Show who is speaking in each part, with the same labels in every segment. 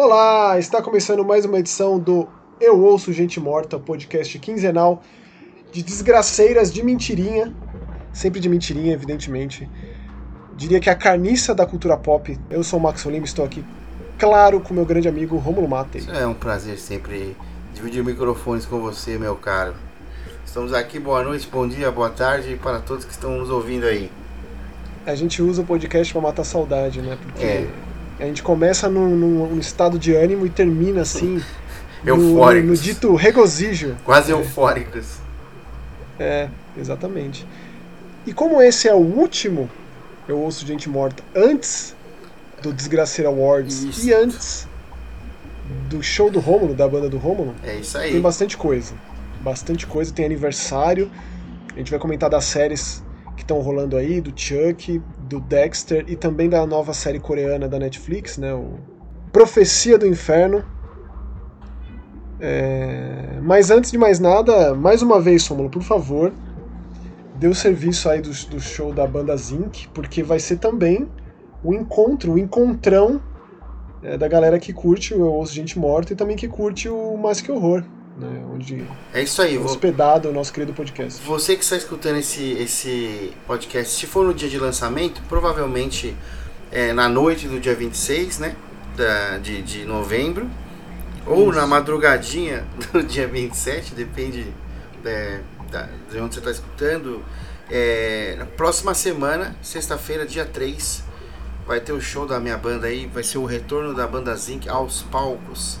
Speaker 1: Olá, está começando mais uma edição do Eu Ouço Gente Morta, podcast quinzenal de desgraceiras de mentirinha, sempre de mentirinha, evidentemente. Diria que é a carniça da cultura pop. Eu sou o Max Olimbo, estou aqui, claro, com meu grande amigo Romulo Matei.
Speaker 2: É um prazer sempre dividir microfones com você, meu caro. Estamos aqui, boa noite, bom dia, boa tarde para todos que estão nos ouvindo aí.
Speaker 1: A gente usa o podcast para matar saudade, né? Porque é. A gente começa num, num, estado de ânimo e termina assim.
Speaker 2: Eufóricos.
Speaker 1: No, no dito regozijo.
Speaker 2: Quase eufóricos.
Speaker 1: É, exatamente. E como esse é o último Eu Ouço Gente Morta antes do Desgraceira Awards isso. e antes do show do Rômulo, da banda do Rômulo,
Speaker 2: é isso aí.
Speaker 1: tem bastante coisa. Bastante coisa, tem aniversário. A gente vai comentar das séries que estão rolando aí, do Chuck, do Dexter e também da nova série coreana da Netflix, né? O Profecia do Inferno. É... Mas antes de mais nada, mais uma vez, Sômulo, por favor, dê o serviço aí do, do show da banda Zinc, porque vai ser também o encontro, o encontrão é, da galera que curte o Eu Ouço Gente Morta e também que curte o Mais Que Horror né, onde
Speaker 2: é isso aí,
Speaker 1: é hospedado o nosso querido podcast.
Speaker 2: Você que está escutando esse, esse podcast, se for no dia de lançamento, provavelmente é na noite do dia 26 né, da, de, de novembro, ou isso. na madrugadinha do dia 27, depende é, da, de onde você está escutando. É, na próxima semana, sexta-feira, dia 3, vai ter o show da minha banda aí, vai ser o retorno da banda Zinc aos palcos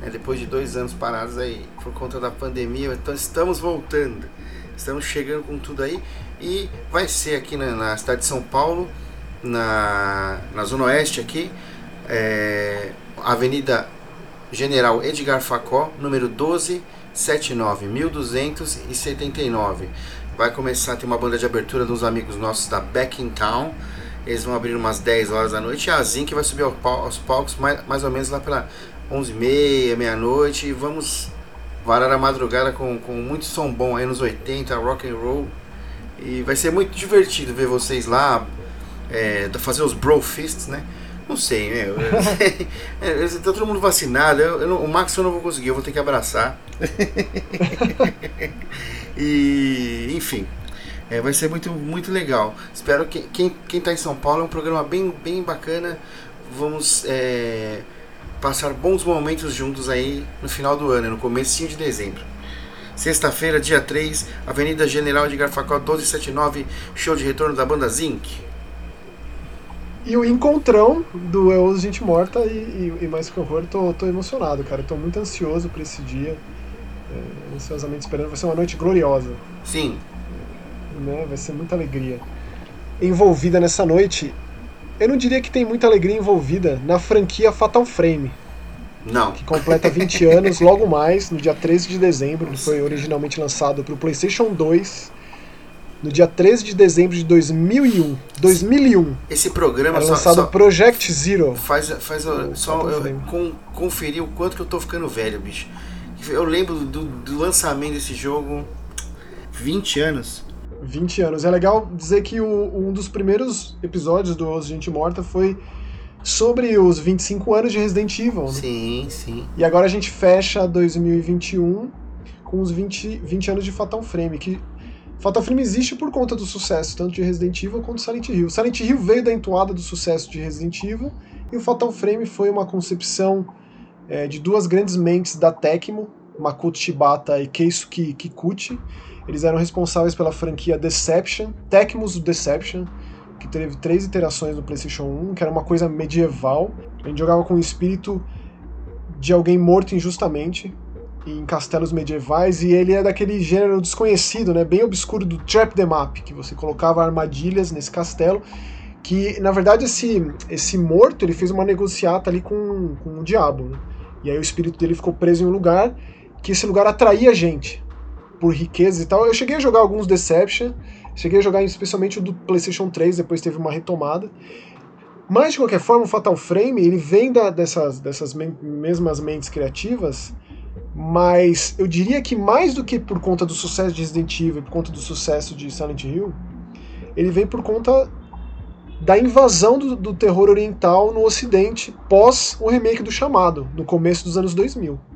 Speaker 2: né, depois de dois anos parados aí por conta da pandemia. Então estamos voltando, estamos chegando com tudo aí e vai ser aqui na, na cidade de São Paulo, na, na Zona Oeste aqui, é, Avenida General Edgar Facó, número 1279, 1279. Vai começar a ter uma banda de abertura dos amigos nossos da Back in Town. Eles vão abrir umas 10 horas da noite e a Zinc vai subir aos palcos mais, mais ou menos lá pela 11h30, meia-noite, vamos varar a madrugada com, com muito som bom aí nos 80, rock and roll. E vai ser muito divertido ver vocês lá, é, fazer os bro fists, né? Não sei, né? é, tá todo mundo vacinado. Eu, eu o Max eu não vou conseguir, eu vou ter que abraçar. e, enfim, é, vai ser muito, muito legal. Espero que quem, quem tá em São Paulo é um programa bem, bem bacana. Vamos é, passar bons momentos juntos aí no final do ano, no começo de dezembro. Sexta-feira, dia 3, Avenida General de Garfacó 1279, show de retorno da banda Zinc.
Speaker 1: E o encontrão do Eu Gente Morta e, e, e, mais que horror, tô, tô emocionado, cara. Tô muito ansioso por esse dia. É, ansiosamente esperando. Vai ser uma noite gloriosa.
Speaker 2: Sim.
Speaker 1: É, né? Vai ser muita alegria. Envolvida nessa noite eu não diria que tem muita alegria envolvida na franquia Fatal Frame.
Speaker 2: Não.
Speaker 1: Que completa 20 anos logo mais, no dia 13 de dezembro. Ele foi originalmente lançado para o PlayStation 2 no dia 13 de dezembro de 2001. 2001.
Speaker 2: Esse programa
Speaker 1: Era lançado só, Project Zero.
Speaker 2: Faz, faz só eu com, conferir o quanto que eu tô ficando velho, bicho. Eu lembro do, do lançamento desse jogo 20 anos.
Speaker 1: 20 anos. É legal dizer que o, um dos primeiros episódios do Os Gente Morta foi sobre os 25 anos de Resident Evil. Né?
Speaker 2: Sim, sim.
Speaker 1: E agora a gente fecha 2021 com os 20, 20 anos de Fatal Frame, que Fatal Frame existe por conta do sucesso tanto de Resident Evil quanto Silent Hill. Silent Hill veio da entoada do sucesso de Resident Evil e o Fatal Frame foi uma concepção é, de duas grandes mentes da Tecmo, Makoto Shibata e Keisuke Kikuchi, eles eram responsáveis pela franquia Deception, Tecmus Deception, que teve três iterações no PlayStation 1, que era uma coisa medieval. A gente jogava com o espírito de alguém morto injustamente em castelos medievais e ele é daquele gênero desconhecido, né, bem obscuro do trap the map, que você colocava armadilhas nesse castelo, que na verdade esse esse morto ele fez uma negociata ali com, com o diabo, né? e aí o espírito dele ficou preso em um lugar que esse lugar atraía gente por riqueza e tal. Eu cheguei a jogar alguns Deception, cheguei a jogar especialmente o do PlayStation 3, depois teve uma retomada. Mas, de qualquer forma, o Fatal Frame ele vem da, dessas, dessas mesmas mentes criativas, mas eu diria que mais do que por conta do sucesso de Resident Evil, por conta do sucesso de Silent Hill, ele vem por conta da invasão do, do terror oriental no Ocidente pós o remake do Chamado, no começo dos anos 2000.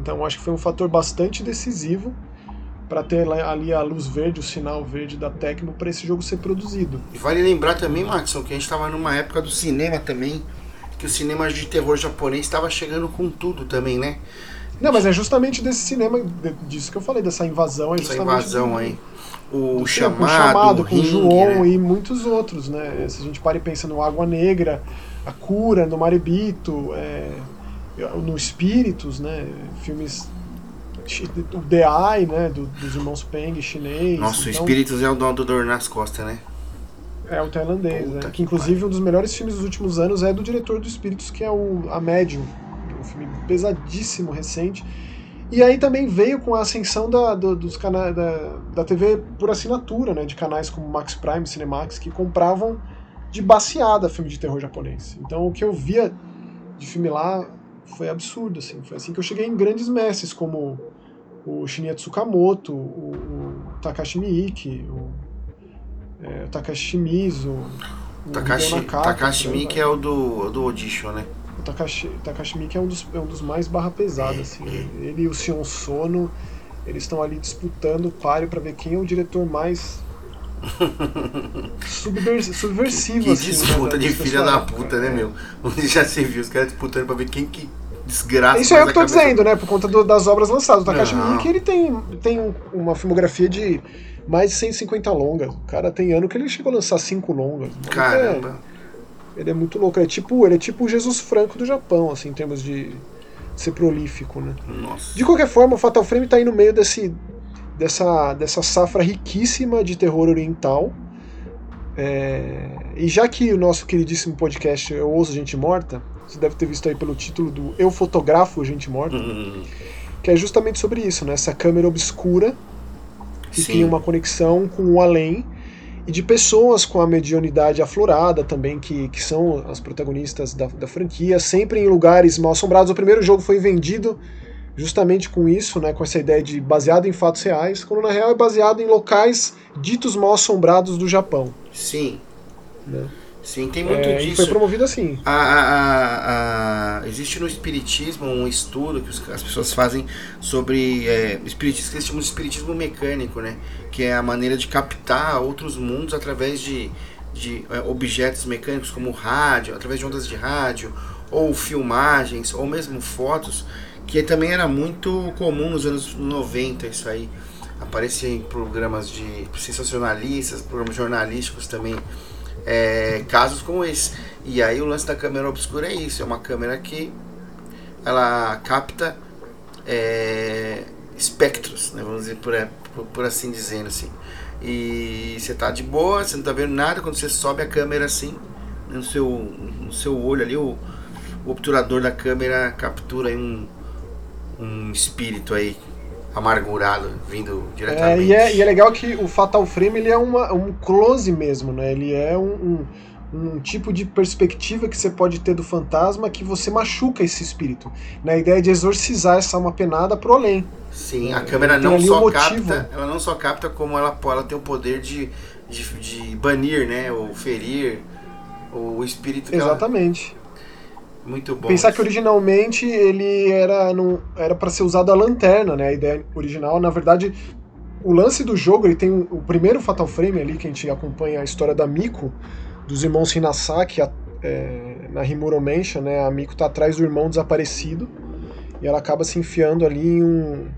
Speaker 1: Então acho que foi um fator bastante decisivo para ter ali a luz verde, o sinal verde da Tecmo para esse jogo ser produzido.
Speaker 2: E vale lembrar também, Maxon, que a gente estava numa época do cinema também, que o cinema de terror japonês estava chegando com tudo também, né?
Speaker 1: Não, mas é justamente desse cinema, disso que eu falei, dessa invasão. É
Speaker 2: Essa invasão aí. O, chamado,
Speaker 1: o chamado com
Speaker 2: o
Speaker 1: João
Speaker 2: né?
Speaker 1: e muitos outros, né? Se a gente para e pensa no Água Negra, a Cura, no Maribito, é, no Espíritos, né? Filmes o The Eye, né, do, dos irmãos Peng, chinês.
Speaker 2: Nossa,
Speaker 1: então,
Speaker 2: o Espíritos é o dono do dor nas costas, né?
Speaker 1: É o tailandês,
Speaker 2: Puta
Speaker 1: né?
Speaker 2: que
Speaker 1: inclusive um dos melhores filmes dos últimos anos é do diretor do Espíritos, que é o A Medium, um filme pesadíssimo, recente. E aí também veio com a ascensão da, do, dos canais da, da TV por assinatura, né? De canais como Max Prime, Cinemax, que compravam de baseada filme de terror japonês. Então o que eu via de filme lá foi absurdo, assim. Foi assim que eu cheguei em grandes mestres, como o Shinya Tsukamoto, o, o Takashi Miike, o, é, o Takashi Shimizu, o
Speaker 2: Takashi,
Speaker 1: Nakata,
Speaker 2: Takashi Miike é o do, do Audition, né?
Speaker 1: O Takashi, Takashi Miike é um dos, é um dos mais barra pesada,
Speaker 2: É,
Speaker 1: assim.
Speaker 2: é.
Speaker 1: Ele e o Sion Sono, eles estão ali disputando o páreo pra ver quem é o diretor mais subver, subversivo,
Speaker 2: Que
Speaker 1: assim.
Speaker 2: disputa
Speaker 1: né,
Speaker 2: de
Speaker 1: desse
Speaker 2: filha da puta, né, meu? Onde já se viu os caras disputando pra ver quem que desgraça.
Speaker 1: Isso é o que eu tô
Speaker 2: cabeça-
Speaker 1: dizendo, né? Por conta do- das obras lançadas. O Takashi. Miike, ele tem, tem um- uma filmografia de mais de 150 longas. O cara tem ano que ele chegou a lançar cinco longas. Maluco
Speaker 2: Caramba.
Speaker 1: É, ele é muito louco. Ele é, tipo, ele é tipo o Jesus Franco do Japão, assim, em termos de ser prolífico, né?
Speaker 2: Nossa.
Speaker 1: De qualquer forma, o Fatal Frame tá aí no meio desse, dessa, dessa safra riquíssima de terror oriental. É, e já que o nosso queridíssimo podcast Eu Ouço Gente Morta, você deve ter visto aí pelo título do Eu Fotografo Gente Morta,
Speaker 2: Hum,
Speaker 1: que é justamente sobre isso, né? Essa câmera obscura que
Speaker 2: Sim.
Speaker 1: cria uma conexão com o além e de pessoas com a mediunidade aflorada também, que, que são as protagonistas da, da franquia, sempre em lugares mal assombrados. O primeiro jogo foi vendido justamente com isso, né, com essa ideia de baseado em fatos reais, quando na real é baseado em locais ditos mal assombrados do Japão.
Speaker 2: Sim.
Speaker 1: Né?
Speaker 2: Sim, tem muito
Speaker 1: É,
Speaker 2: disso.
Speaker 1: foi promovido assim.
Speaker 2: A- a- a- existe no Espiritismo um estudo que as pessoas fazem sobre é, espiritismo, que eles chamam de espiritismo mecânico, né? Que é a maneira de captar outros mundos através de, de é, objetos mecânicos como rádio, através de ondas de rádio, ou filmagens, ou mesmo fotos, que também era muito comum nos anos 90 isso aí. Aparecia em programas de sensacionalistas, programas jornalísticos também é, casos como esse. E aí o lance da câmera obscura é isso, é uma câmera que ela capta é, espectros, né, vamos dizer por, por, por assim dizendo assim. E você tá de boa, você não tá vendo nada, quando você sobe a câmera assim, no seu, no seu olho ali, o, o obturador da câmera captura um, um espírito aí amargurado vindo
Speaker 1: É,
Speaker 2: diretamente.
Speaker 1: e, é, e é legal que o Fatal Frame ele é uma, um close mesmo, né? Ele é um, um, um tipo de perspectiva que você pode ter do fantasma que você machuca esse espírito. Na ideia de exorcizar essa alma penada pro além.
Speaker 2: Sim, a
Speaker 1: É,
Speaker 2: câmera não só
Speaker 1: um motivo.
Speaker 2: capta, ela não só capta como ela, ela tem o poder de, de, de banir, né, ou ferir o espírito que ela-
Speaker 1: Exatamente.
Speaker 2: Muito bom.
Speaker 1: Pensar que originalmente ele era não era para ser usado a lanterna, né? A ideia original, na verdade, o lance do jogo, ele tem um- o primeiro Fatal Frame ali que a gente acompanha a história da Miko, dos irmãos Hinasaki, a- é, na Himuro Mansion, né? A Miko tá atrás do irmão desaparecido e ela acaba se enfiando ali em, um,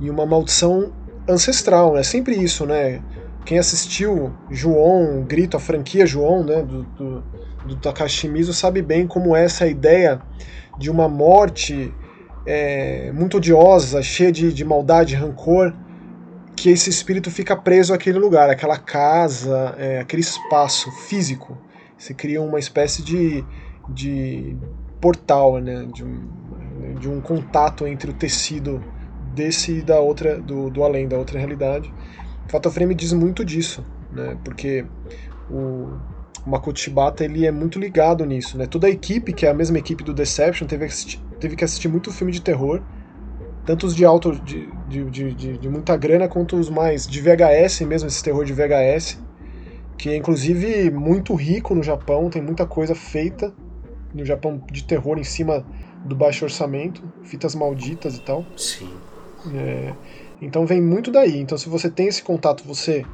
Speaker 1: em uma maldição ancestral, é sempre isso, né? Quem assistiu João, Grito, a franquia João, né? Do, do, do Takashi Mizu sabe bem como é essa ideia de uma morte é, muito odiosa, cheia de, de maldade, rancor, que esse espírito fica preso àquele lugar, àquela casa, é, aquele espaço físico. Você cria uma espécie de, de portal, né, de, um, de um contato entre o tecido desse e da outra, do, do além, da outra realidade. Fatal Frame diz muito disso, né, porque o, o Makoto Shibata ele é muito ligado nisso, né? Toda a equipe, que é a mesma equipe do Deception, teve que assistir, teve que assistir muito filme de terror, tanto os de alto de, de, de, de, de muita grana quanto os mais de VHS mesmo, esse terror de VHS, que é inclusive muito rico no Japão, tem muita coisa feita no Japão de terror em cima do baixo orçamento, fitas malditas e tal.
Speaker 2: Sim.
Speaker 1: É, então vem muito daí. Então se você tem esse contato, você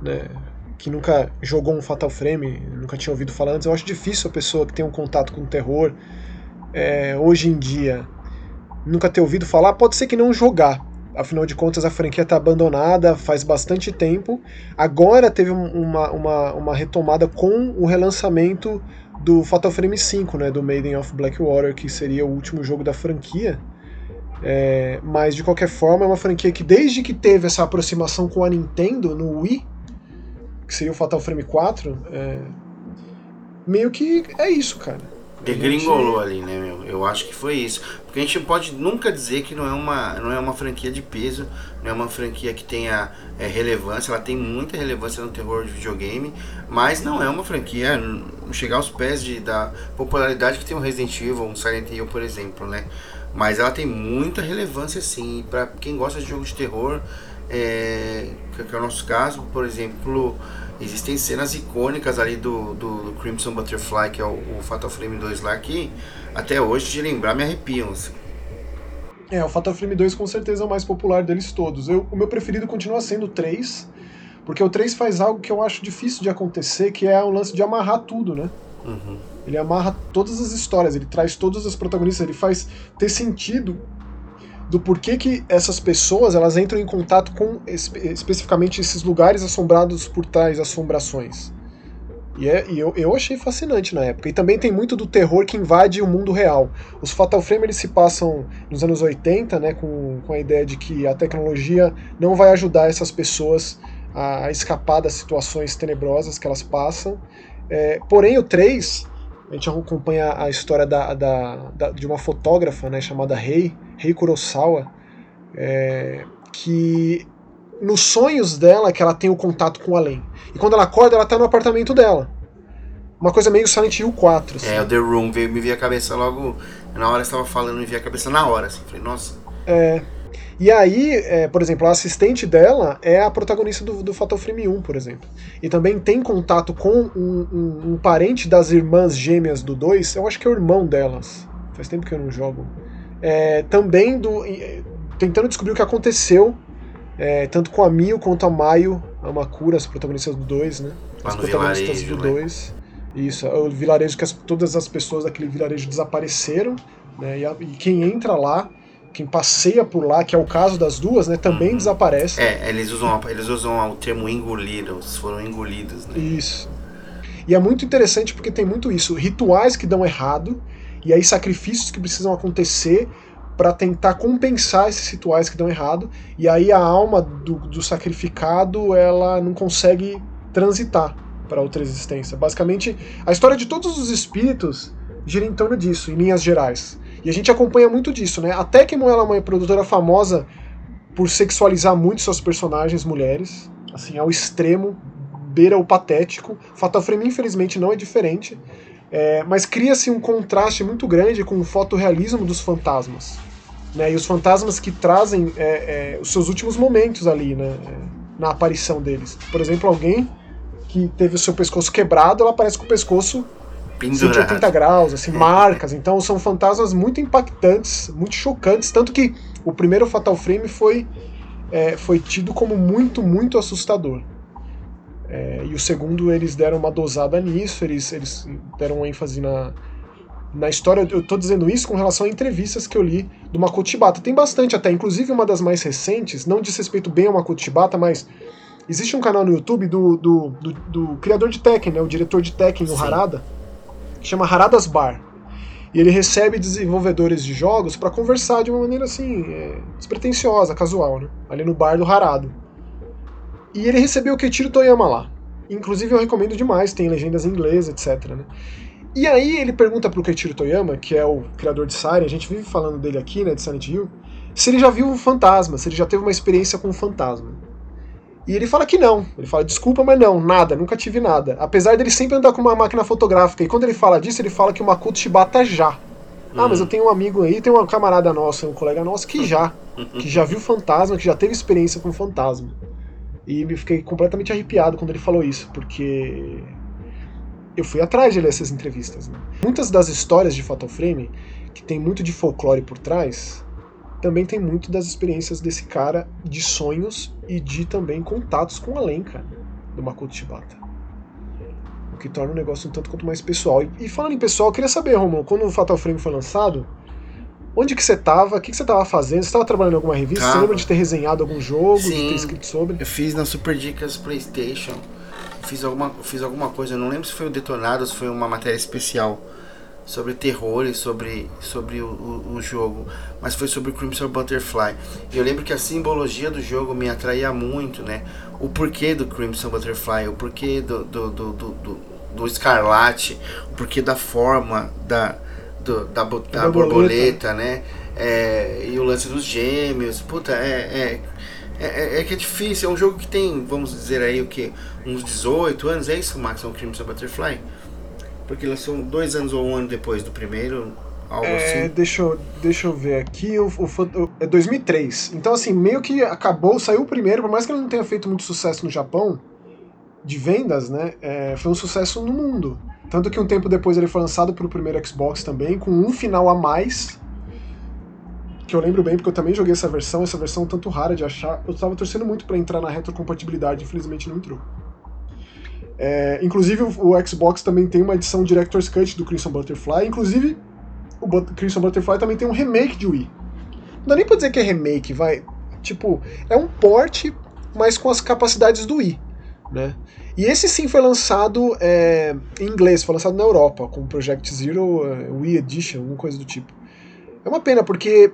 Speaker 1: né, que nunca jogou um Fatal Frame, nunca tinha ouvido falar antes, eu acho difícil a pessoa que tem um contato com terror é, hoje em dia nunca ter ouvido falar, pode ser que não jogar. Afinal de contas, a franquia está abandonada faz bastante tempo. Agora teve uma, uma, uma retomada com o relançamento do Fatal Frame 5, né, do Maiden of Blackwater, que seria o último jogo da franquia. É, mas de qualquer forma, é uma franquia que desde que teve essa aproximação com a Nintendo no Wii, que seria o Fatal Frame 4, é, meio que é isso, cara.
Speaker 2: Degringolou gente... ali, né, meu? Eu acho que foi isso. Porque a gente pode nunca dizer que não é uma, não é uma franquia de peso, não é uma franquia que tenha é, relevância. Ela tem muita relevância no terror de videogame, mas não é uma franquia chegar aos pés de, da popularidade que tem o Resident Evil, um Silent Hill, por exemplo, né? Mas ela tem muita relevância, sim. para quem gosta de jogos de terror, é, que é o nosso caso, por exemplo Existem cenas icônicas ali do, do, do Crimson Butterfly, que é o, o, Fatal Frame 2 lá, que até hoje de lembrar me arrepiam. Assim.
Speaker 1: É, o Fatal Frame 2 com certeza é o mais popular deles todos. Eu, o meu preferido continua sendo o 3, porque o 3 faz algo que eu acho difícil de acontecer, que é o lance de amarrar tudo, né?
Speaker 2: Uhum.
Speaker 1: Ele amarra todas as histórias, ele traz todos os protagonistas, ele faz ter sentido do porquê que essas pessoas elas entram em contato com espe especificamente esses lugares assombrados por tais assombrações. E, é, e eu, eu achei fascinante na época. E também tem muito do terror que invade o mundo real. Os Fatal Frame eles se passam nos anos 80, né, com, com a ideia de que a tecnologia não vai ajudar essas pessoas a, a escapar das situações tenebrosas que elas passam. É, porém, o 3 a gente acompanha a história da, da, da de uma fotógrafa né, chamada Rei, Rei Kurosawa, é, que nos sonhos dela que ela tem o contato com o além. E quando ela acorda, ela está no apartamento dela. Uma coisa meio Silent Hill 4. Assim.
Speaker 2: É, o The Room veio, me veio a cabeça logo. Na hora que estava falando, me veio a cabeça na hora. Assim. Falei, nossa.
Speaker 1: É. E aí, é, por exemplo, a assistente dela é a protagonista do, do Fatal Frame 1, por exemplo. E também tem contato com um, um, um parente das irmãs gêmeas do 2, eu acho que é o irmão delas. Faz tempo que eu não jogo. É, também do, tentando descobrir o que aconteceu, é, tanto com a Mio quanto a Maio, a Makura, as protagonistas do 2, né? As protagonistas do 2. Né? Isso, o vilarejo que as, todas as pessoas daquele vilarejo desapareceram, né? E, a, e quem entra lá quem passeia por lá, que é o caso das duas, né, também uhum. desaparece.
Speaker 2: É, eles usam, eles usam o termo engolidos, foram engolidos, né?
Speaker 1: Isso. E é muito interessante porque tem muito isso, rituais que dão errado, e aí sacrifícios que precisam acontecer para tentar compensar esses rituais que dão errado, e aí a alma do, do sacrificado, ela não consegue transitar para outra existência. Basicamente, a história de todos os espíritos gira em torno disso, em linhas gerais. E a gente acompanha muito disso, né? A Tecmo ela é uma produtora famosa por sexualizar muito suas personagens mulheres, assim, ao extremo, beira o patético. Fatal Frame, infelizmente, não é diferente. É, mas cria-se um contraste muito grande com o fotorrealismo dos fantasmas. Né, e os fantasmas que trazem é, é, os seus últimos momentos ali, né, na aparição deles. Por exemplo, alguém que teve o seu pescoço quebrado, ela aparece com o pescoço Pendurado. 180 graus, assim, marcas. Então são fantasmas muito impactantes, muito chocantes. Tanto que o primeiro Fatal Frame foi, é, foi tido como muito, muito assustador. É, e o segundo, eles deram uma dosada nisso, eles, eles deram ênfase na, na história. Eu estou dizendo isso com relação a entrevistas que eu li do Makoto Shibata. Tem bastante até, inclusive uma das mais recentes, não diz respeito bem ao Makoto Shibata, mas existe um canal no YouTube do, do, do, do criador de Tekken, né, o diretor de Tekken, o Harada que chama Haradas Bar. E ele recebe desenvolvedores de jogos para conversar de uma maneira assim, é, despretensiosa, casual, né? Ali no bar do Harado. E ele recebeu o Keiichiro Toyama lá. Inclusive eu recomendo demais, tem legendas em inglês, etc. Né? E aí ele pergunta pro Keiichiro Toyama, que é o criador de Siren, a gente vive falando dele aqui, né, de Silent Hill, se ele já viu um fantasma, se ele já teve uma experiência com um fantasma. E ele fala que não. Ele fala, desculpa, mas não, nada, nunca tive nada. Apesar dele sempre andar com uma máquina fotográfica. E quando ele fala disso, ele fala que o Makoto Shibata já. Ah, mas eu tenho um amigo aí, tem uma camarada nossa, um colega nosso que já. Que já viu fantasma, que já teve experiência com fantasma. E me fiquei completamente arrepiado quando ele falou isso, porque eu fui atrás de ler essas entrevistas. Né? Muitas das histórias de Fatal Frame, que tem muito de folclore por trás, também tem muito das experiências desse cara de sonhos e de também contatos com a Lenka do Makoto Shibata. O que torna o negócio um tanto quanto mais pessoal. E, e falando em pessoal, eu queria saber, Romulo, quando o Fatal Frame foi lançado, onde que você estava? O que, que você estava fazendo? Você estava trabalhando em alguma revista? Você lembra de ter resenhado algum jogo,
Speaker 2: Sim,
Speaker 1: de ter escrito sobre?
Speaker 2: Eu fiz na Super Dicas Playstation. Fiz alguma, fiz alguma coisa, eu não lembro se foi o Detonado ou se foi uma matéria especial sobre terror e sobre, sobre o, o, o, jogo, mas foi sobre Crimson Butterfly. E eu lembro que a simbologia do jogo me atraía muito, né? O porquê do Crimson Butterfly, o porquê do, do, do, do, do escarlate, o porquê da forma da, do, da, da, da borboleta, né? É, e o lance dos gêmeos. Puta, é, é, é, é, que é difícil. É um jogo que tem, vamos dizer aí, o que? Uns 18 anos. É isso, Max? É um Crimson Butterfly? Porque lançou dois anos ou um ano depois do primeiro, algo
Speaker 1: é,
Speaker 2: assim.
Speaker 1: Deixa eu, deixa eu ver aqui, o, o, é 2003. Então, assim, meio que acabou, saiu o primeiro, por mais que ele não tenha feito muito sucesso no Japão, de vendas, né, é, foi um sucesso no mundo. Tanto que um tempo depois ele foi lançado para o primeiro Xbox também, com um final a mais, que eu lembro bem porque eu também joguei essa versão, essa versão tanto rara de achar. Eu estava torcendo muito para entrar na retrocompatibilidade, infelizmente não entrou. É, inclusive, o, Xbox também tem uma edição Director's Cut do Crimson Butterfly. Inclusive, o But Crimson Butterfly também tem um remake de Wii. Não dá nem pra dizer que é remake, vai. Tipo, é um port, mas com as capacidades do Wii. Né? E esse sim foi lançado é, em inglês, foi lançado na Europa, com o Project Zero uh, Wii Edition, alguma coisa do tipo. É uma pena, porque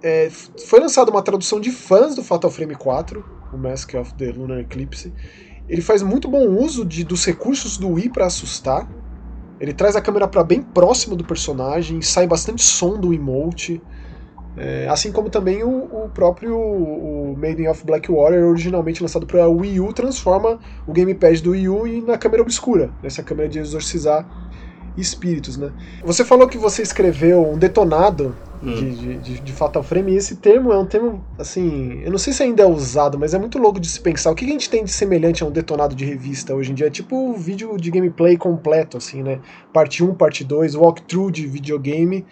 Speaker 1: é, foi lançada uma tradução de fãs do Fatal Frame 4, o Mask of the Lunar Eclipse, ele faz muito bom uso de, dos recursos do Wii para assustar. Ele traz a câmera para bem próximo do personagem, sai bastante som do emote. É, assim como também o, o próprio o Maiden of Black Warrior, originalmente lançado para Wii U, transforma o gamepad do Wii U na câmera obscura, nessa câmera de exorcizar espíritos, né? Você falou que você escreveu um detonado hum. de, de, de, Fatal Frame, e esse termo é um termo, assim, eu não sei se ainda é usado, mas é muito louco de se pensar. O que a gente tem de semelhante a um detonado de revista hoje em dia? É tipo um vídeo de gameplay completo, assim, né? Parte 1, parte 2, walkthrough de videogame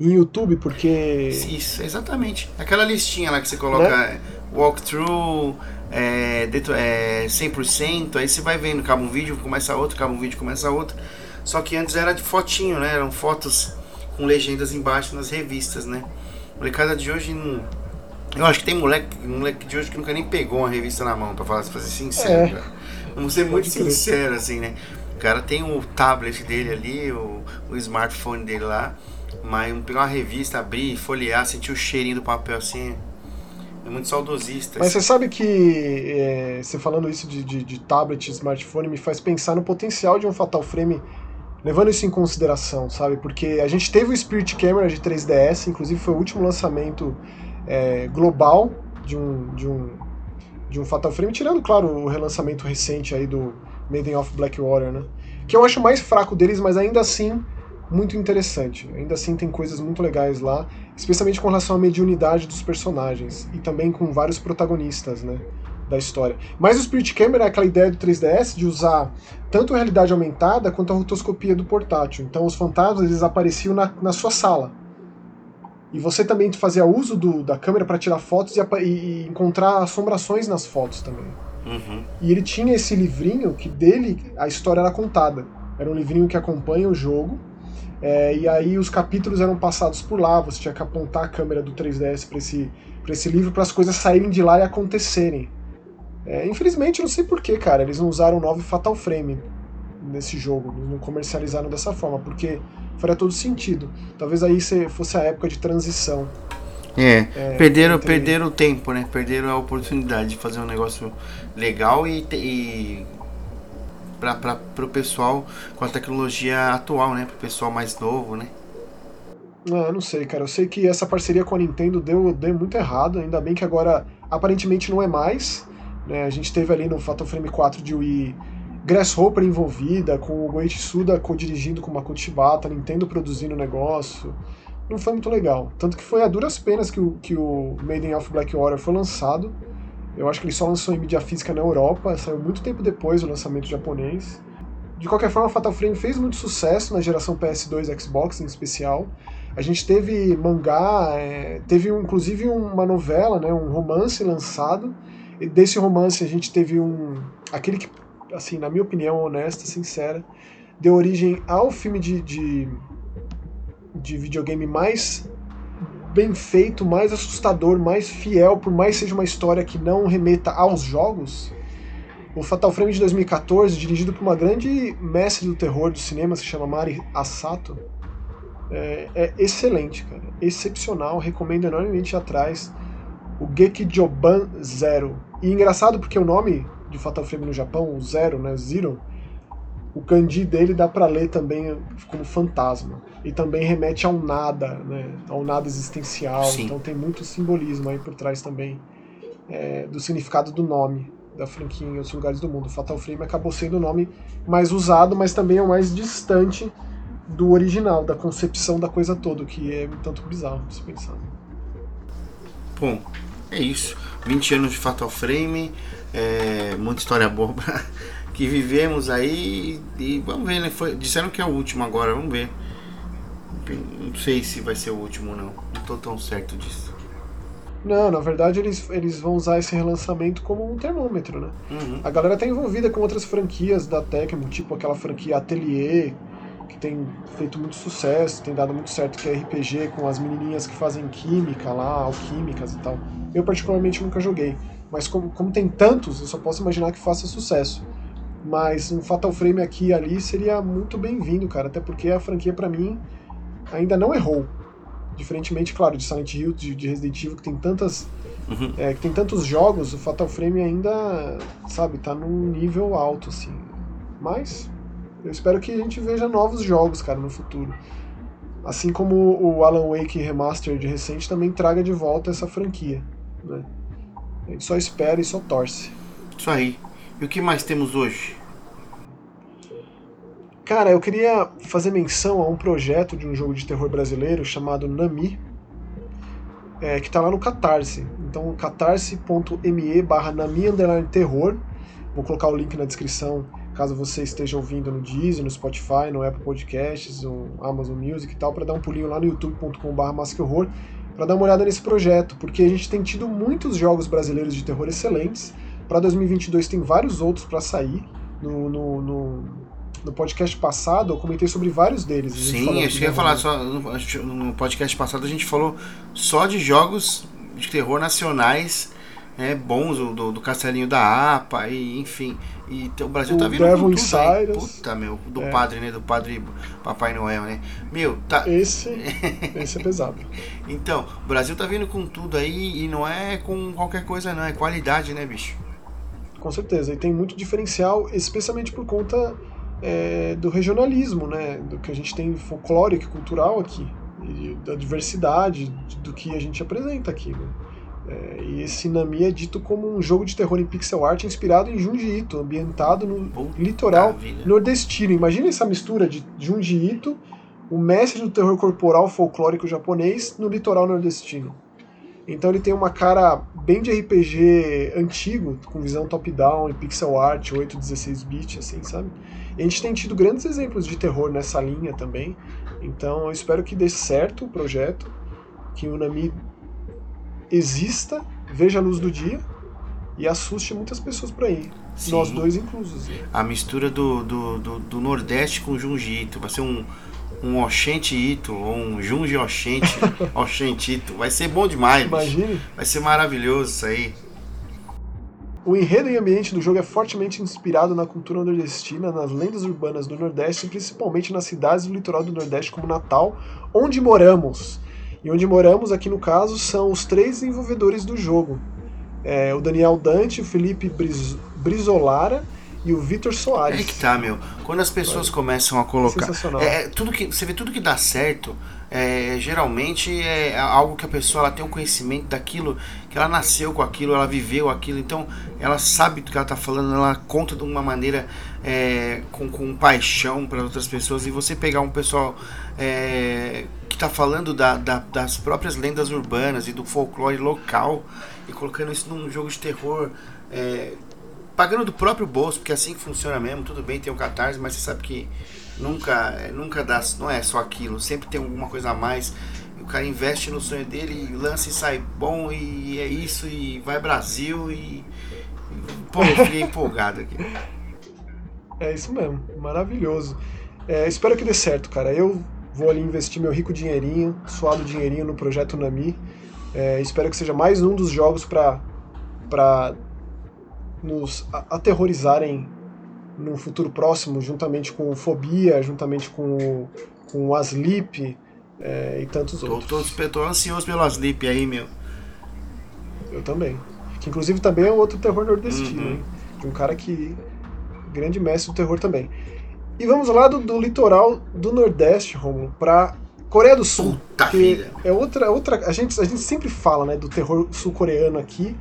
Speaker 1: em YouTube, porque...
Speaker 2: Isso, exatamente. Aquela listinha lá que você coloca né? walkthrough, é, é, 100%, aí você vai vendo, acaba um vídeo, começa outro, acaba um vídeo, começa outro. Só que antes era de fotinho, né? Eram fotos com legendas embaixo nas revistas, né? Molecada de hoje não. Eu acho que tem moleque, moleque de hoje que nunca nem pegou uma revista na mão, pra falar, pra ser sincero. É. Vamos ser muito sincero, assim, né? O cara tem o tablet dele ali, o, o smartphone dele lá, mas pegar uma revista, abrir, folhear, sentir o cheirinho do papel assim. É muito saudosista.
Speaker 1: Mas assim. você sabe que é, você falando isso de, de, de tablet, smartphone, me faz pensar no potencial de um Fatal Frame levando isso em consideração, sabe? Porque a gente teve o Spirit Camera de 3DS, inclusive foi o último lançamento é, global de um, de, um, de um Fatal Frame, tirando, claro, o relançamento recente aí do Maiden of Black Warrior, né? Que eu acho mais fraco deles, mas ainda assim muito interessante. Ainda assim tem coisas muito legais lá, especialmente com relação à mediunidade dos personagens e também com vários protagonistas, né? Da história. Mas o Spirit Camera é aquela ideia do 3DS de usar tanto a realidade aumentada quanto a rotoscopia do portátil. Então os fantasmas eles apareciam na, na sua sala. E você também fazia uso do, da câmera para tirar fotos e, e, encontrar assombrações nas fotos também.
Speaker 2: Uhum.
Speaker 1: E ele tinha esse livrinho que dele a história era contada. Era um livrinho que acompanha o jogo. É, e aí os capítulos eram passados por lá, você tinha que apontar a câmera do 3DS para esse, esse livro para as coisas saírem de lá e acontecerem. É, infelizmente, não sei porquê, cara, eles não usaram o 9 Fatal Frame nesse jogo, não comercializaram dessa forma, porque faria todo sentido. Talvez aí fosse a época de transição.
Speaker 2: É, é perderam, entre... perderam o tempo, né? Perderam a oportunidade de fazer um negócio legal e, e para o pessoal com a tecnologia atual, né? Para o pessoal mais novo, né?
Speaker 1: Ah, não sei, cara. Eu sei que essa parceria com a Nintendo deu, deu muito errado. Ainda bem que agora aparentemente não é mais. Né? A gente teve ali no Fatal Frame 4 de Wii Grasshopper envolvida, com o Goichi Suda co-dirigindo com o Makoto Shibata, Nintendo produzindo o negócio. Não foi muito legal. Tanto que foi a duras penas que o, que o Maiden of Black Warrior foi lançado. Eu acho que ele só lançou em mídia física na Europa, saiu muito tempo depois do lançamento japonês. De qualquer forma, Fatal Frame fez muito sucesso na geração PS2 e Xbox em especial. A gente teve mangá, é, teve inclusive uma novela, né, um romance lançado. Desse romance a gente teve um. aquele que, assim, na minha opinião honesta, sincera, deu origem ao filme de, de, de videogame mais bem feito, mais assustador, mais fiel, por mais seja uma história que não remeta aos jogos, o Fatal Frame de 2014, dirigido por uma grande mestre do terror do cinema, se chama Mari Asato, é, é excelente, cara. Excepcional, recomendo enormemente atrás. O Gekijoban Zero. E engraçado porque o nome de Fatal Frame no Japão, o Zero, né, Zero, o kanji dele dá para ler também como fantasma. E também remete ao nada, né? Ao nada existencial. Sim. Então tem muito simbolismo aí por trás também é, do significado do nome da franquia em outros lugares do mundo. Fatal Frame acabou sendo o nome mais usado, mas também é o mais distante do original, da concepção da coisa toda, que é um tanto bizarro se pensar.
Speaker 2: Bom, é isso. 20 anos de Fatal Frame, é, muita história boba. que vivemos aí e vamos ver, né? Foi, disseram que é o último agora, vamos ver. Não sei se vai ser o último não. Não tô tão certo disso.
Speaker 1: Não, na verdade eles, eles vão usar esse relançamento como um termômetro, né? Uhum. A galera tá envolvida com outras franquias da Tecmo, tipo aquela franquia Atelier, que tem feito muito sucesso, tem dado muito certo, que é RPG com as menininhas que fazem química lá, alquímicas e tal. Eu particularmente nunca joguei, mas como, como tem tantos, eu só posso imaginar que faça sucesso. Mas um Fatal Frame aqui e ali seria muito bem-vindo, cara. Até porque a franquia, para mim, ainda não errou. Diferentemente, claro, de Silent Hill, de, de Resident Evil, que tem tantas. Uhum. É, que tem tantos jogos, o Fatal Frame ainda, sabe, tá num nível alto, assim. Mas eu espero que a gente veja novos jogos, cara, no futuro. Assim como o Alan Wake Remastered recente também traga de volta essa franquia. Né? A gente só espera e só torce.
Speaker 2: Isso aí. E o que mais temos hoje?
Speaker 1: Cara, eu queria fazer menção a um projeto de um jogo de terror brasileiro chamado Nami, é, que está lá no Catarse. Então, catarse.me barra Nami Terror. Vou colocar o link na descrição caso você esteja ouvindo no Deezer, no Spotify, no Apple Podcasts, no Amazon Music e tal, para dar um pulinho lá no youtube.com.br Masquehorror para dar uma olhada nesse projeto, porque a gente tem tido muitos jogos brasileiros de terror excelentes, para 2022 tem vários outros para sair. No, no, no, no, podcast passado eu comentei sobre vários deles.
Speaker 2: Sim, acho que ia falar só no, podcast passado a gente falou só de jogos de terror nacionais é, bons do, do Castelinho da APA e enfim. E o Brasil tá o tá vindo
Speaker 1: Devil com tudo.
Speaker 2: Puta, meu, do é. padre, né? Do padre Papai Noel, né? Meu, tá.
Speaker 1: Esse, esse é pesado.
Speaker 2: Então, o Brasil tá vindo com tudo aí e não é com qualquer coisa, não. É qualidade, né, bicho?
Speaker 1: com certeza. E tem muito diferencial, especialmente por conta é, do regionalismo, né? Do que a gente tem folclórico e cultural aqui, e da diversidade do que a gente apresenta aqui. Né? É, e esse Nami é dito como um jogo de terror em pixel art inspirado em Junji Ito, ambientado no Puta litoral vida. nordestino. Imagina essa mistura de Junji Ito, o mestre do terror corporal folclórico japonês, no litoral nordestino. Então ele tem uma cara bem de RPG antigo, com visão top-down e pixel art, 8, 16 bits, assim, sabe? E a gente tem tido grandes exemplos de terror nessa linha também. Então eu espero que dê certo o projeto, que o Nami exista, veja a luz do dia e assuste muitas pessoas por aí. Sim. Nós dois inclusos.
Speaker 2: A mistura do, do, do, do Nordeste com o Junjito. Vai ser um um Oxente Ito ou um Junji Oxente, Oxente Ito. Vai ser bom demais.
Speaker 1: Imagine.
Speaker 2: Vai ser maravilhoso isso aí.
Speaker 1: O enredo e ambiente do jogo é fortemente inspirado na cultura nordestina, nas lendas urbanas do Nordeste, principalmente nas cidades do litoral do Nordeste, como Natal, onde moramos. E onde moramos, aqui no caso, são os três desenvolvedores do jogo: é, o Daniel Dante, o Felipe Briz Brizolara e o Vitor Soares.
Speaker 2: É que tá, meu. Quando as pessoas começam a colocar. É, é, tudo que, você vê tudo que dá certo, é, geralmente é algo que a pessoa ela tem um conhecimento daquilo, que ela nasceu com aquilo, ela viveu aquilo, então ela sabe do que ela tá falando, ela conta de uma maneira é, com, com paixão para outras pessoas. E você pegar um pessoal é, que tá falando da, da, das próprias lendas urbanas e do folclore local e colocando isso num jogo de terror. É, pagando do próprio bolso, porque é assim que funciona mesmo. Tudo bem, tem um catarse, mas você sabe que nunca, é, nunca dá, não é só aquilo, sempre tem alguma coisa a mais. O cara investe no sonho dele, lança e sai bom, e é isso, e vai Brasil, e. Pô, eu fiquei empolgado aqui.
Speaker 1: É isso mesmo, maravilhoso. É, espero que dê certo, cara. Eu vou ali investir meu rico dinheirinho, suado dinheirinho no projeto Nami. É, espero que seja mais um dos jogos para nos aterrorizarem no futuro próximo, juntamente com o Fobia, juntamente com o, com o Asleep é, e tantos
Speaker 2: tô,
Speaker 1: outros.
Speaker 2: Tô, tô ansioso pelo Asleep aí, meu.
Speaker 1: Eu também. Que inclusive também é outro terror nordestino, uhum. hein? De um cara que. grande mestre do terror também. E vamos lá do, do litoral do Nordeste, Romulo, pra Coreia do Sul.
Speaker 2: Puta que
Speaker 1: é outra, outra. A gente, a gente sempre fala né, do terror sul-coreano aqui,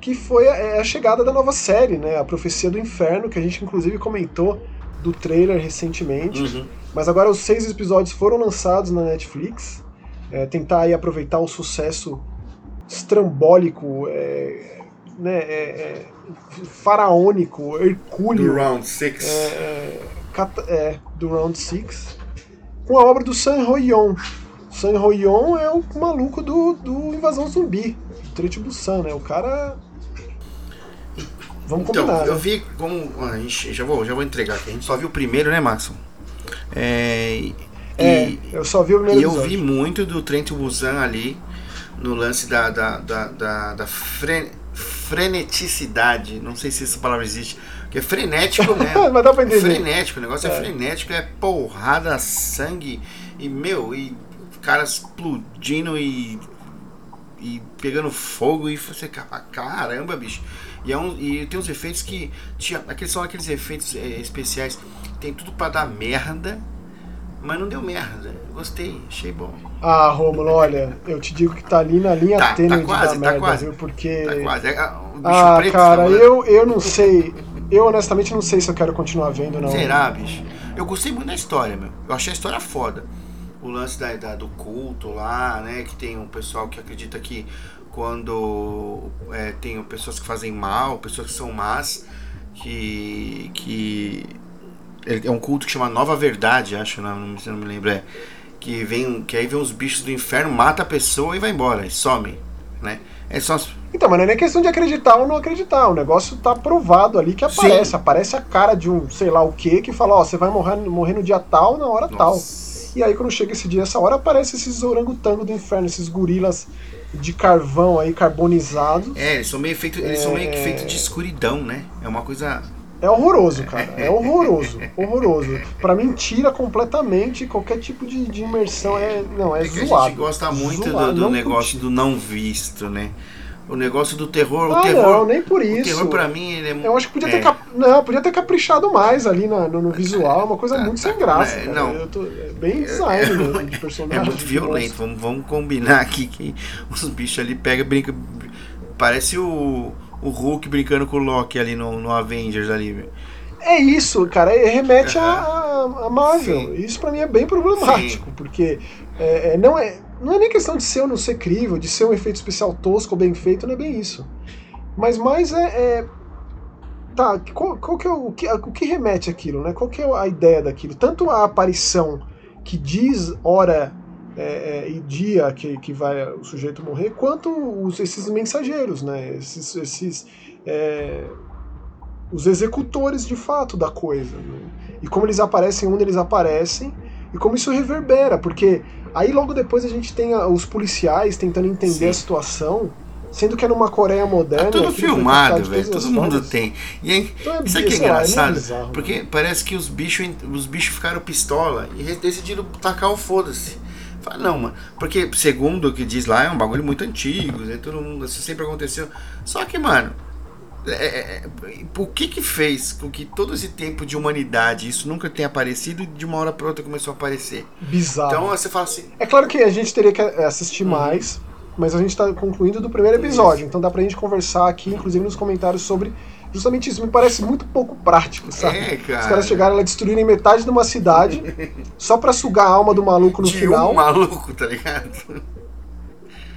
Speaker 1: que foi a, é a, chegada da nova série, né? A Profecia do Inferno, que a gente inclusive comentou do trailer recentemente.
Speaker 2: Uhum.
Speaker 1: Mas agora os seis episódios foram lançados na Netflix. É, tentar aí aproveitar o sucesso estrambólico, é, né, é, é faraônico, hercúleo.
Speaker 2: Do Round 6.
Speaker 1: É, do Round 6. Com a obra do San Hoyon. San Hoyon é o maluco do, do Invasão Zumbi, do Trecho Busan, né? O cara Vamos
Speaker 2: então,
Speaker 1: combinar.
Speaker 2: eu
Speaker 1: né?
Speaker 2: vi como. A gente, já, vou, já vou entregar aqui. A gente só viu o primeiro, né, Maxon? É,
Speaker 1: é e, eu só vi o primeiro
Speaker 2: E eu vi muito do Trent Busan ali no lance da, da, da, da, da fre, freneticidade. Não sei se essa palavra existe. Que é frenético mesmo.
Speaker 1: Mas dá pra entender.
Speaker 2: Frenético, o negócio é. é frenético, é porrada, sangue e, meu, e caras explodindo e, e pegando fogo e você, caramba, bicho. E, é um, e tem uns efeitos que. Tinha, aqueles são aqueles efeitos é, especiais. Tem tudo para dar merda, mas não deu merda. Gostei, achei bom.
Speaker 1: Ah, Romulo, olha, eu te digo que tá ali na linha
Speaker 2: tá,
Speaker 1: tênue
Speaker 2: tá quase,
Speaker 1: de
Speaker 2: dar
Speaker 1: tá
Speaker 2: merda, quase.
Speaker 1: viu? Porque.
Speaker 2: Tá quase. É,
Speaker 1: ah,
Speaker 2: preto,
Speaker 1: cara,
Speaker 2: tá
Speaker 1: eu, eu não sei. Eu honestamente não sei se eu quero continuar vendo, não.
Speaker 2: Será, bicho? Eu gostei muito da história, meu. Eu achei a história foda. O lance da, da, do culto lá, né? Que tem um pessoal que acredita que quando é, tem pessoas que fazem mal, pessoas que são más, que, que é um culto que chama Nova Verdade, acho, não, não, me lembro, é, que vem, que aí vem os bichos do inferno, mata a pessoa e vai embora, e some, né? É só
Speaker 1: então, mas não é nem questão de acreditar ou não acreditar. O negócio tá provado ali que aparece. Sim. Aparece a cara de um sei lá o que que fala, ó, você vai morrer, morrer no dia tal, na hora Nossa. tal. E aí quando chega esse dia, essa hora, aparece esses orangotangos do inferno, esses gorilas de carvão aí carbonizado.
Speaker 2: É, eles são meio feito, eles é... são meio que feitos de escuridão, né? É uma coisa
Speaker 1: é horroroso, cara. É horroroso. horroroso. Pra mim, tira completamente qualquer tipo de, de imersão. É, não, é, é zoado.
Speaker 2: A gente gosta muito zoado, do, do negócio do não visto, né? O negócio do terror.
Speaker 1: Ah,
Speaker 2: o terror,
Speaker 1: não, nem por isso.
Speaker 2: O terror pra mim, ele é
Speaker 1: Eu acho que podia é. ter, cap... não, podia ter caprichado mais ali no, no visual, uma coisa tá, muito tá, sem graça. É,
Speaker 2: não.
Speaker 1: Eu tô, é bem design mesmo, de personagem.
Speaker 2: É muito violento, vamos, vamos combinar aqui que os bichos ali pegam, brinca. Parece o, o Hulk brincando com o Loki ali no, no Avengers ali,
Speaker 1: É isso, cara, remete uhum. a, a Marvel. Sim. Isso para mim é bem problemático, Sim. porque é, é, não é não é nem questão de ser ou não ser crível, de ser um efeito especial tosco ou bem feito, não é bem isso. Mas mais é. é tá, qual, qual que é o, que, o que remete aquilo, né? Qual que é a ideia daquilo? Tanto a aparição que diz hora é, é, e dia que, que vai o sujeito morrer, quanto os, esses mensageiros, né? Esses. esses é, os executores de fato da coisa. Né? E como eles aparecem onde eles aparecem, e como isso reverbera, porque Aí logo depois a gente tem os policiais tentando entender Sim. a situação, sendo que é numa Coreia moderna. É
Speaker 2: tudo filmado, velho. Todo mundo tem. E aí, então é, isso aqui é engraçado, lá, é bizarro, porque né? parece que os bichos os bichos ficaram pistola e decidiram tacar o foda-se. Fala, não, mano. Porque, segundo o que diz lá, é um bagulho muito antigo, né? Todo mundo, isso sempre aconteceu. Só que, mano, é, é, é, o que que fez com que todo esse tempo de humanidade isso nunca tenha aparecido e de uma hora para outra começou a aparecer?
Speaker 1: Bizarro.
Speaker 2: Então você fala assim.
Speaker 1: É claro que a gente teria que assistir uhum. mais, mas a gente está concluindo do primeiro episódio, então dá pra gente conversar aqui, inclusive nos comentários, sobre Justamente isso me parece muito pouco prático, sabe?
Speaker 2: É, cara.
Speaker 1: Os caras chegaram lá destruírem metade de uma cidade só pra sugar a alma do maluco no
Speaker 2: de
Speaker 1: final.
Speaker 2: um maluco, tá ligado?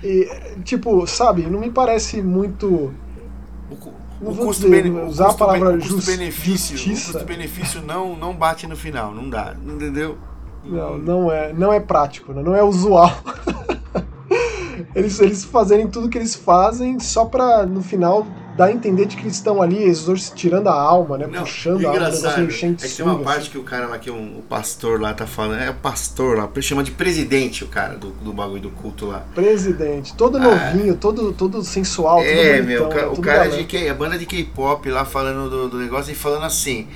Speaker 1: E, tipo, sabe, não me parece muito. Não
Speaker 3: o
Speaker 1: vou
Speaker 3: custo custo
Speaker 1: palavra
Speaker 3: bene- o
Speaker 1: jus-
Speaker 3: custo-benefício, o
Speaker 1: justiça.
Speaker 3: custo-benefício não, não bate no final, não dá, entendeu?
Speaker 1: Não, não é, não é prático, né? não é usual. eles, eles fazerem tudo que eles fazem só pra, no final, dar a entender de que eles estão ali, tirando a alma, né?
Speaker 2: Não,
Speaker 1: Puxando a alma,
Speaker 2: engraçado
Speaker 1: negócio meio
Speaker 2: é que tem uma parte
Speaker 1: assim.
Speaker 2: que o cara lá, que um, o pastor lá tá falando, é o pastor lá, chama de presidente o cara do, do bagulho do culto lá.
Speaker 1: Presidente, todo novinho, todo, todo sensual, todo
Speaker 2: Ah. É,
Speaker 1: bonitão,
Speaker 2: meu, o
Speaker 1: né?
Speaker 2: cara
Speaker 1: galã.
Speaker 2: de K, a banda de K-pop lá falando do, do negócio e falando assim,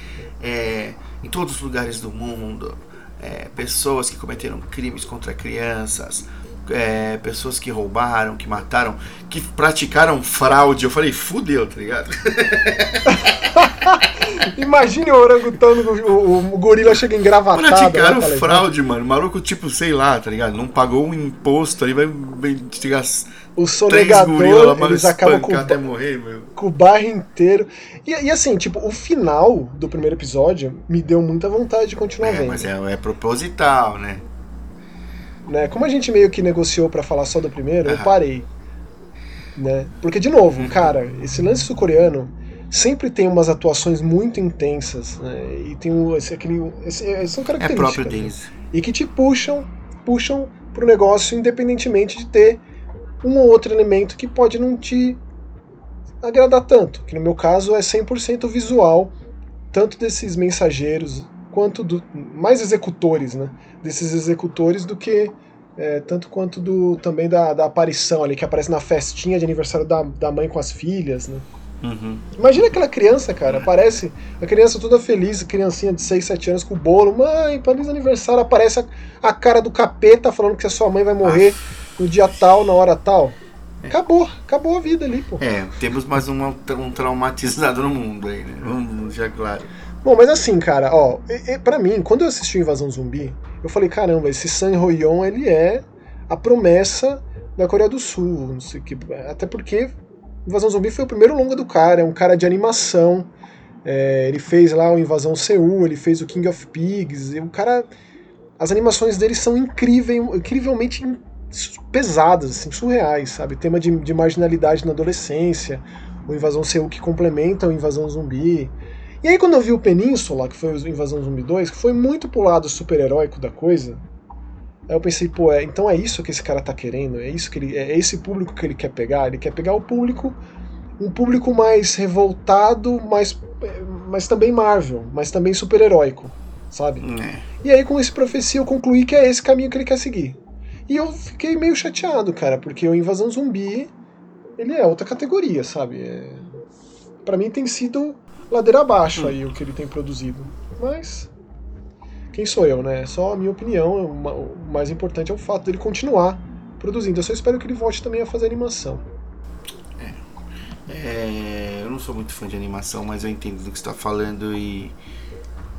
Speaker 2: é, em todos os lugares do mundo, é, pessoas que cometeram crimes contra crianças, é, pessoas que roubaram, que mataram, que praticaram fraude. Eu falei, fudeu, tá ligado?
Speaker 1: Imagine o orangutano, o, o, o gorila chega engravatado. lá,
Speaker 2: Praticaram
Speaker 1: ligado?
Speaker 2: fraude, mano. O maluco, tipo, sei lá, tá ligado? Não pagou um imposto ali, vai, as
Speaker 1: O sonegador,
Speaker 2: lá,
Speaker 1: eles acabam com,
Speaker 2: até morrer, meu.
Speaker 1: com o bairro inteiro. E, e assim, tipo, o final do primeiro episódio me deu muita vontade de continuar
Speaker 2: É,
Speaker 1: vendo.
Speaker 2: mas é, é proposital, né?
Speaker 1: Né? Como a gente meio que negociou pra falar só do primeiro, eu parei. Né? Porque, de novo,
Speaker 2: Uhum.
Speaker 1: cara, esse lance sul-coreano sempre tem umas atuações muito intensas, né? E tem um, esse, aquele, esse, são
Speaker 2: É
Speaker 1: características.
Speaker 2: próprio
Speaker 1: né?
Speaker 2: deles.
Speaker 1: E que te puxam, puxam pro negócio independentemente de ter um ou outro elemento que pode não te agradar tanto. Que no meu caso é 100% visual, tanto desses mensageiros quanto do mais executores, né? Desses executores do que é, tanto quanto do também da, da aparição ali que aparece na festinha de aniversário da, da mãe com as filhas, né?
Speaker 2: Uhum.
Speaker 1: Imagina aquela criança, cara, aparece a criança toda feliz, criancinha de 6, 7 anos com o bolo, mãe, feliz aniversário, aparece a, a cara do capeta falando que a sua mãe vai morrer no dia tal, na hora tal. Acabou, acabou a vida ali, pô.
Speaker 2: É, temos mais um, um traumatizado no mundo aí, né? Vamos já claro.
Speaker 1: Bom, mas assim, cara, ó, e, e, pra mim, quando eu assisti Invasão Zumbi, eu falei, caramba, esse San Hoyon, ele é a promessa da Coreia do Sul, não sei que, até porque Invasão Zumbi foi o primeiro longa do cara, é um cara de animação, é, ele fez lá o Invasão Seul, ele fez o King of Pigs, e o cara, as animações dele são incrível, incrivelmente pesadas, assim, surreais, sabe, tema de, de marginalidade na adolescência, o Invasão Seul que complementa o Invasão Zumbi, e aí quando eu vi o Península, que foi o Invasão Zumbi 2, que foi muito pro lado super-heróico da coisa, aí eu pensei, pô, é, então é isso que esse cara tá querendo, é isso que ele. É esse público que ele quer pegar, ele quer pegar o público, um público mais revoltado, mais, mas também Marvel, mas também super-heróico, sabe?
Speaker 2: É.
Speaker 1: E aí com esse profecia eu concluí que é esse caminho que ele quer seguir. E eu fiquei meio chateado, cara, porque o Invasão Zumbi, ele é outra categoria, sabe? É... Para mim tem sido ladeira abaixo aí o que ele tem produzido. Mas quem sou eu, né? É só a minha opinião. O mais importante é o fato dele continuar produzindo. Eu só espero que ele volte também a fazer animação.
Speaker 2: É, eu não sou muito fã de animação, mas eu entendo do que está falando e,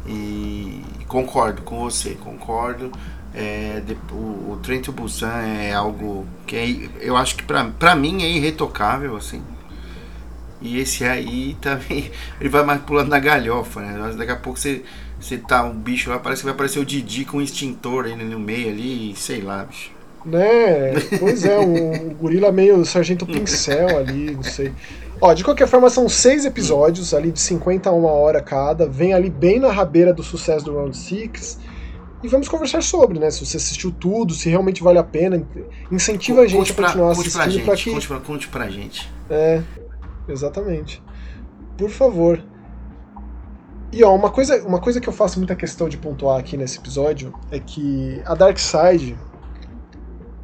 Speaker 2: e concordo com você, concordo. É, o, o Trent Busan é algo que é, eu acho que pra mim é irretocável, assim. E esse aí também, ele vai mais pulando na galhofa, né? Mas Daqui a pouco você, você tá um bicho lá, parece que vai aparecer o Didi com um extintor aí no meio ali, sei lá, bicho.
Speaker 1: Né? Pois é, um, um gorila meio sargento pincel ali, não sei. Ó, de qualquer forma, são seis episódios, ali de 50 a uma hora cada. Vem ali bem na rabeira do sucesso do Round 6. E vamos conversar sobre, né? Se você assistiu tudo, se realmente vale a pena. Incentiva a gente
Speaker 2: Conte
Speaker 1: a
Speaker 2: pra,
Speaker 1: continuar
Speaker 2: conte pra
Speaker 1: assistindo
Speaker 2: gente,
Speaker 1: pra que.
Speaker 2: conte, pra, conte pra gente.
Speaker 1: É, exatamente. Por favor. E ó, uma coisa, uma coisa que eu faço muita questão de pontuar aqui nesse episódio é que a Dark Side,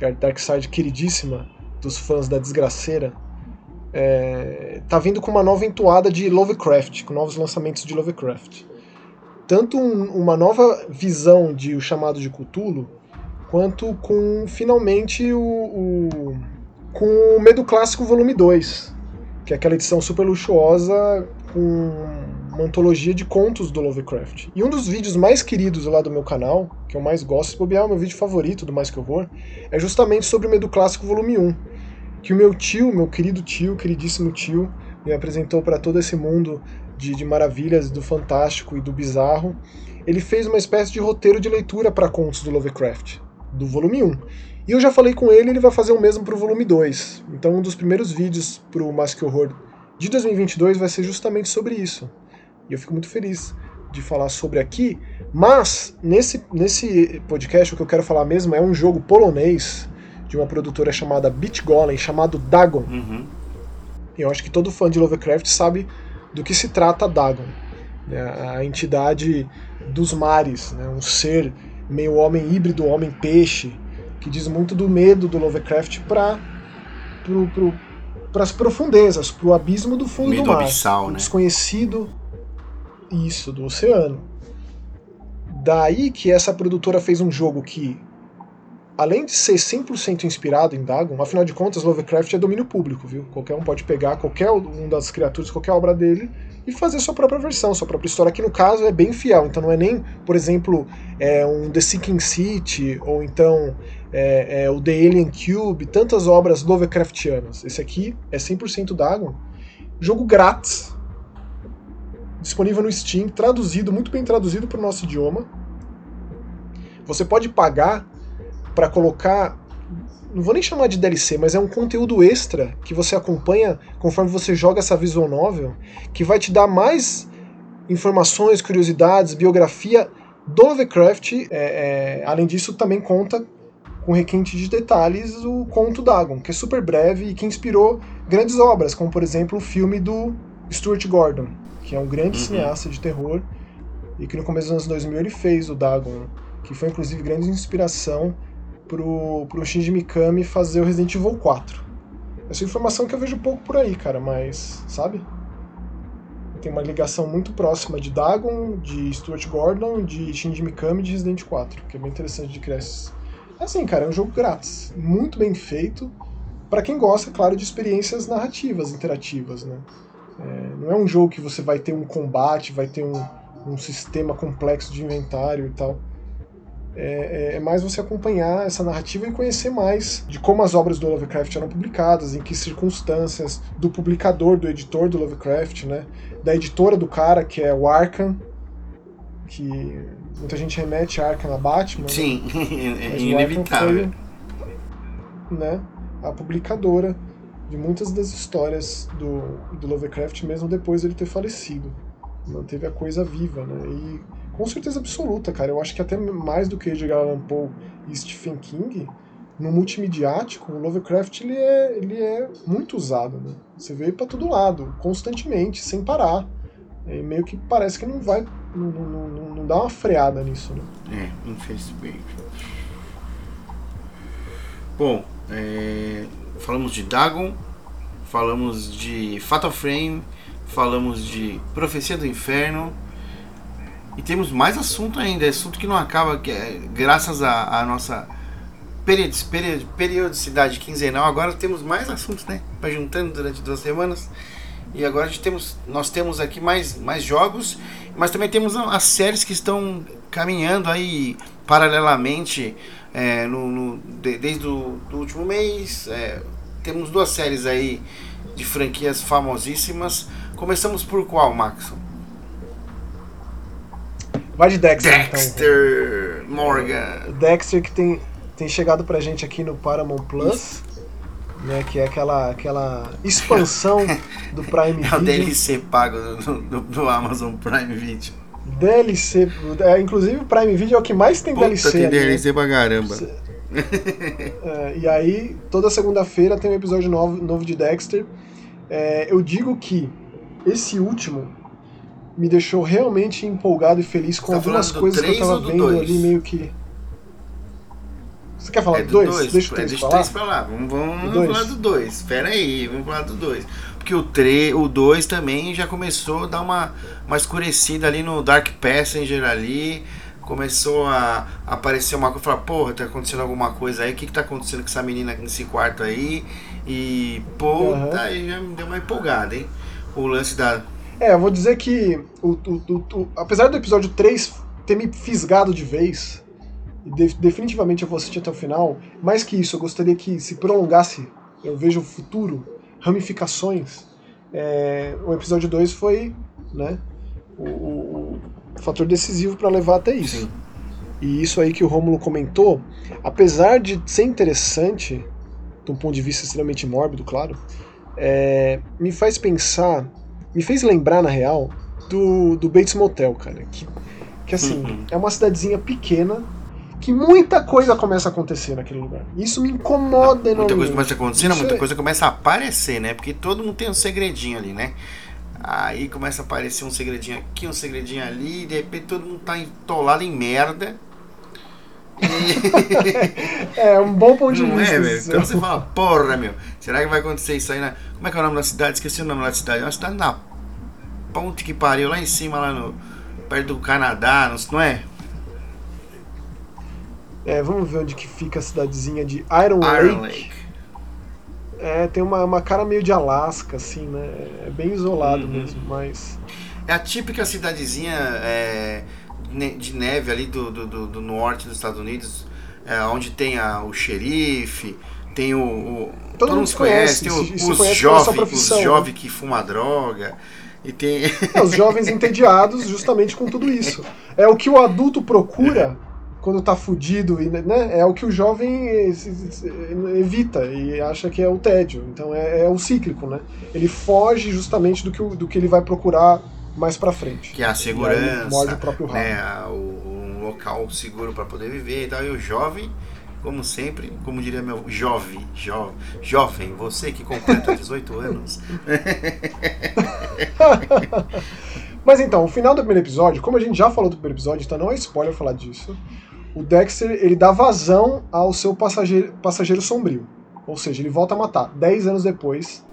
Speaker 1: a Dark Side queridíssima dos fãs da desgraceira, é, tá vindo com uma nova entoada de Lovecraft, com novos lançamentos de Lovecraft. Tanto um, uma nova visão de o chamado de Cthulhu, quanto com finalmente o, o com o Medo Clássico Volume 2, que é aquela edição super luxuosa com uma antologia de contos do Lovecraft. E um dos vídeos mais queridos lá do meu canal, que eu mais gosto, se bobear, é o meu vídeo favorito do Mais Que Horror, é justamente sobre o Medo Clássico Volume 1. Que o meu tio, meu querido tio, queridíssimo tio, me apresentou para todo esse mundo de, de maravilhas do fantástico e do bizarro. Ele fez uma espécie de roteiro de leitura para contos do Lovecraft, do volume 1. E eu já falei com ele, ele vai fazer o mesmo pro volume 2. Então um dos primeiros vídeos pro Mask Horror de 2022 vai ser justamente sobre isso. E eu fico muito feliz de falar sobre aqui, mas nesse, nesse podcast o que eu quero falar mesmo é um jogo polonês de uma produtora chamada Beat Golem, chamado Dagon.
Speaker 2: Uhum.
Speaker 1: Eu acho que todo fã de Lovecraft sabe do que se trata Dagon. Né? A entidade dos mares, né? um ser meio homem híbrido, homem peixe, que diz muito do medo do Lovecraft para pro, as profundezas, para o abismo do fundo
Speaker 2: Medo
Speaker 1: do mar,
Speaker 2: abissal, né?
Speaker 1: desconhecido isso do oceano. Daí que essa produtora fez um jogo que além de ser 100% inspirado em Dagon, afinal de contas, Lovecraft é domínio público, viu? Qualquer um pode pegar qualquer um das criaturas, qualquer obra dele e fazer sua própria versão, sua própria história, que no caso é bem fiel. Então não é nem, por exemplo, é um The Sinking City, ou então é, é o The Alien Cube, tantas obras Lovecraftianas. Esse aqui é 100% Dagon. Jogo grátis, disponível no Steam, traduzido, muito bem traduzido para o nosso idioma. Você pode pagar para colocar não vou nem chamar de DLC, mas é um conteúdo extra que você acompanha conforme você joga essa visual novel, que vai te dar mais informações, curiosidades, biografia do Lovecraft. É, é, além disso, também conta com requinte de detalhes o conto Dagon, que é super breve e que inspirou grandes obras, como por exemplo o filme do Stuart Gordon, que é um grande uhum. cineasta de terror e que no começo dos anos 2000 ele fez o Dagon, que foi inclusive grande inspiração pro, pro Shinji Mikami fazer o Resident Evil 4. Essa informação que eu vejo pouco por aí, cara, mas, sabe? Tem uma ligação muito próxima de Dagon, de Stuart Gordon, de Shinji Mikami e de Resident 4, que é bem interessante de criar esses. Assim, cara, é um jogo grátis, muito bem feito, para quem gosta, claro, de experiências narrativas, interativas, né? É, não é um jogo que você vai ter um combate, vai ter um, um sistema complexo de inventário e tal. É, é, é, mais você acompanhar essa narrativa e conhecer mais de como as obras do Lovecraft eram publicadas, em que circunstâncias, do publicador, do editor do Lovecraft, né? da editora do cara, que é o Arkham, que muita gente remete a Arkham a Batman.
Speaker 2: Sim, né? é inevitável.
Speaker 1: Foi, né, a publicadora de muitas das histórias do, do Lovecraft, mesmo depois dele ter falecido. Manteve a coisa viva, né? E com certeza absoluta, cara. Eu acho que até mais do que Edgar Allan Poe e Stephen King, no multimediático, o Lovecraft ele é, ele é muito usado, né? Você vê para todo lado, constantemente, sem parar. E meio que parece que não vai. Não, não, não, não dá uma freada nisso, né?
Speaker 2: É, infelizmente. Bom, é, falamos de Dagon, falamos de Fatal Frame, falamos de Profecia do Inferno e temos mais assunto ainda, assunto que não acaba, que é, graças à nossa periodicidade quinzenal, agora temos mais assuntos, né? Vai juntando durante duas semanas. E agora temos, nós temos aqui mais, mais jogos, mas também temos as séries que estão caminhando aí paralelamente é, no, no de, desde o do último mês. É, temos duas séries aí de franquias famosíssimas. Começamos por qual, Maxon?
Speaker 1: Vai de Dexter,
Speaker 2: Dexter então. Morgan.
Speaker 1: Dexter que tem, tem chegado pra gente aqui no Paramount Plus. Né, que é aquela, aquela expansão do Prime Video.
Speaker 2: É o DLC pago do, do, do Amazon Prime Video.
Speaker 1: DLC, é, inclusive o Prime Video é o que mais tem
Speaker 2: Puta,
Speaker 1: DLC.
Speaker 2: tem DLC pra caramba.
Speaker 1: É, e aí, toda segunda-feira tem um episódio novo, novo de Dexter. É, eu digo que esse último me deixou realmente empolgado e feliz com
Speaker 2: tá
Speaker 1: algumas coisas que eu tava vendo dois? ali meio que. Você quer falar
Speaker 2: é
Speaker 1: do 2?
Speaker 2: Dois.
Speaker 1: Deixa o
Speaker 2: 3
Speaker 1: é,
Speaker 2: falar. pra lá. Vamos, vamos falar do 2. Espera aí, vamos falar do 2. Porque o 3, o 2 também já começou a dar uma, uma escurecida ali no Dark Passenger ali. Começou a aparecer uma coisa, falar, porra, tá acontecendo alguma coisa aí, o que, que tá acontecendo com essa menina nesse quarto aí? E, pô, uhum. tá, aí já me deu uma empolgada, hein? O lance da,
Speaker 1: é, eu vou dizer que, o, o, o, apesar do episódio 3 ter me fisgado de vez, de, definitivamente eu vou assistir até o final, mais que isso, eu gostaria que se prolongasse, eu vejo o futuro, ramificações. é, o episódio 2 foi né, o, o, o fator decisivo para levar até isso. Sim. E isso aí que o Rômulo comentou, apesar de ser interessante, de um ponto de vista extremamente mórbido, claro, é, me faz pensar, me fez lembrar, na real, do, do Bates Motel, cara. Que, que assim, uhum. é uma cidadezinha pequena que muita coisa começa a acontecer naquele lugar. Isso me incomoda.
Speaker 2: Muita coisa começa a acontecer, não, muita é... coisa começa a aparecer, né? Porque todo mundo tem um segredinho ali, né? Aí começa a aparecer um segredinho aqui, um segredinho ali, e de repente todo mundo tá entolado em merda.
Speaker 1: E... é, um bom ponto de
Speaker 2: Não
Speaker 1: vista.
Speaker 2: É, meu. Então você fala, porra, meu, será que vai acontecer isso aí na. Como é que é o nome da cidade? Esqueci o nome da cidade. É uma cidade na ponte que pariu, lá em cima, lá no. perto do Canadá, não é?
Speaker 1: É, vamos ver onde que fica a cidadezinha de Iron, Iron Lake. Lake. É, tem uma, uma cara meio de Alasca, assim, né? É bem isolado uhum. mesmo, mas.
Speaker 2: É a típica cidadezinha é, de neve ali do, do, do, norte dos Estados Unidos, é, onde tem a, o xerife, tem o. o
Speaker 1: todo, todo mundo se conhece,
Speaker 2: conhece tem o, os, jovens, os jovens que fumam droga. E tem...
Speaker 1: É, os jovens entediados justamente com tudo isso. É o que o adulto procura quando tá fudido, né, é o que o jovem evita e acha que é o tédio. Então é, é o cíclico, né? Ele foge justamente do que, do que ele vai procurar mais para frente.
Speaker 2: Que é a segurança, morde o próprio rabo. Né, o, um local seguro para poder viver e tal. E o jovem, como sempre, como diria meu jovem, jo, jovem, você que completa 18 anos.
Speaker 1: Mas então, o final do primeiro episódio, como a gente já falou do primeiro episódio, então não é spoiler falar disso o Dexter ele dá vazão ao seu passageiro, passageiro sombrio. Ou seja, ele volta a matar 10 anos depois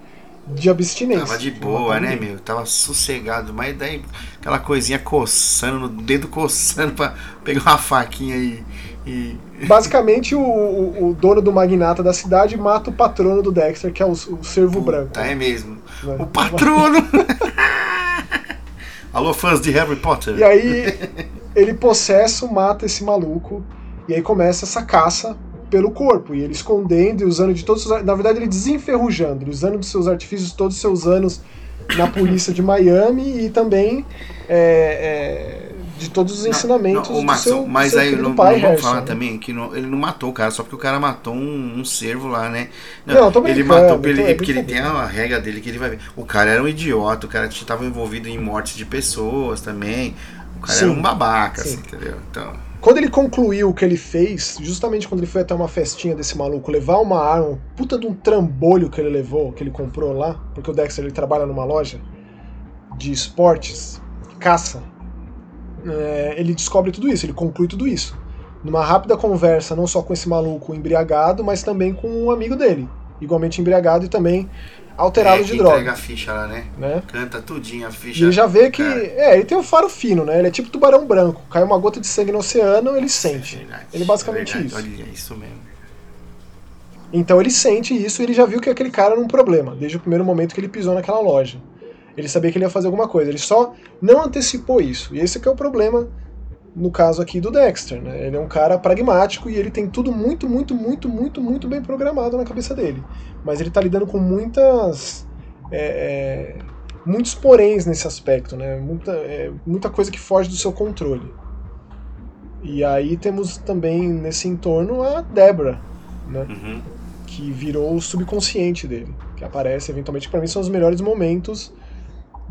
Speaker 1: de abstinência.
Speaker 2: Tava de boa, né, meu? Tava sossegado, mas daí aquela coisinha coçando, no dedo coçando pra pegar uma faquinha e. e...
Speaker 1: Basicamente, o, o, dono do magnata da cidade mata o patrono do Dexter, que é o, o servo Puta, branco.
Speaker 2: É mesmo. Né? O patrono! Alô, fãs de Harry Potter.
Speaker 1: E aí, ele possesso mata esse maluco e aí começa essa caça pelo corpo e ele escondendo e usando de todos os, na verdade ele desenferrujando, ele usando dos seus artifícios todos os seus anos na polícia de Miami e também é, é, de todos os ensinamentos não, não,
Speaker 2: do
Speaker 1: seu,
Speaker 2: mas
Speaker 1: seu
Speaker 2: aí
Speaker 1: não,
Speaker 2: pai,
Speaker 1: não vamos
Speaker 2: falar
Speaker 1: né?
Speaker 2: também que não, ele não matou o cara só porque o cara matou um, um servo lá, né?
Speaker 1: Não, tô
Speaker 2: ele matou porque, ele, porque ele tem a regra dele que ele vai ver. O cara era um idiota, o cara estava envolvido em mortes de pessoas também. O cara sim, era um babaca, assim, entendeu? Então.
Speaker 1: Quando ele concluiu o que ele fez, justamente quando ele foi até uma festinha desse maluco, levar uma arma, um puta de um trambolho que ele levou, que ele comprou lá, porque o Dexter ele trabalha numa loja de esportes, caça, é, ele descobre tudo isso, ele conclui tudo isso. Numa rápida conversa, não só com esse maluco embriagado, mas também com um amigo dele, igualmente embriagado e também alterado
Speaker 2: é,
Speaker 1: de droga.
Speaker 2: Entrega a ficha lá, né?
Speaker 1: né?
Speaker 2: Canta tudinho a ficha.
Speaker 1: E ele já vê que. É, ele tem um faro fino, né? Ele é tipo tubarão branco. Cai uma gota de sangue no oceano, ele sente. É verdade, ele é basicamente
Speaker 2: é
Speaker 1: isso.
Speaker 2: Olha, isso mesmo.
Speaker 1: Então ele sente isso e ele já viu que aquele cara era um problema, desde o primeiro momento que ele pisou naquela loja. Ele sabia que ele ia fazer alguma coisa, ele só não antecipou isso. E esse é o problema no caso aqui do Dexter, né? Ele é um cara pragmático e ele tem tudo muito, muito, muito, muito, muito bem programado na cabeça dele mas ele está lidando com muitas é, é, muitos poréns nesse aspecto, né? Muita, é, muita coisa que foge do seu controle. E aí temos também nesse entorno a Debra, né? Uhum. Que virou o subconsciente dele, que aparece eventualmente para mim são os melhores momentos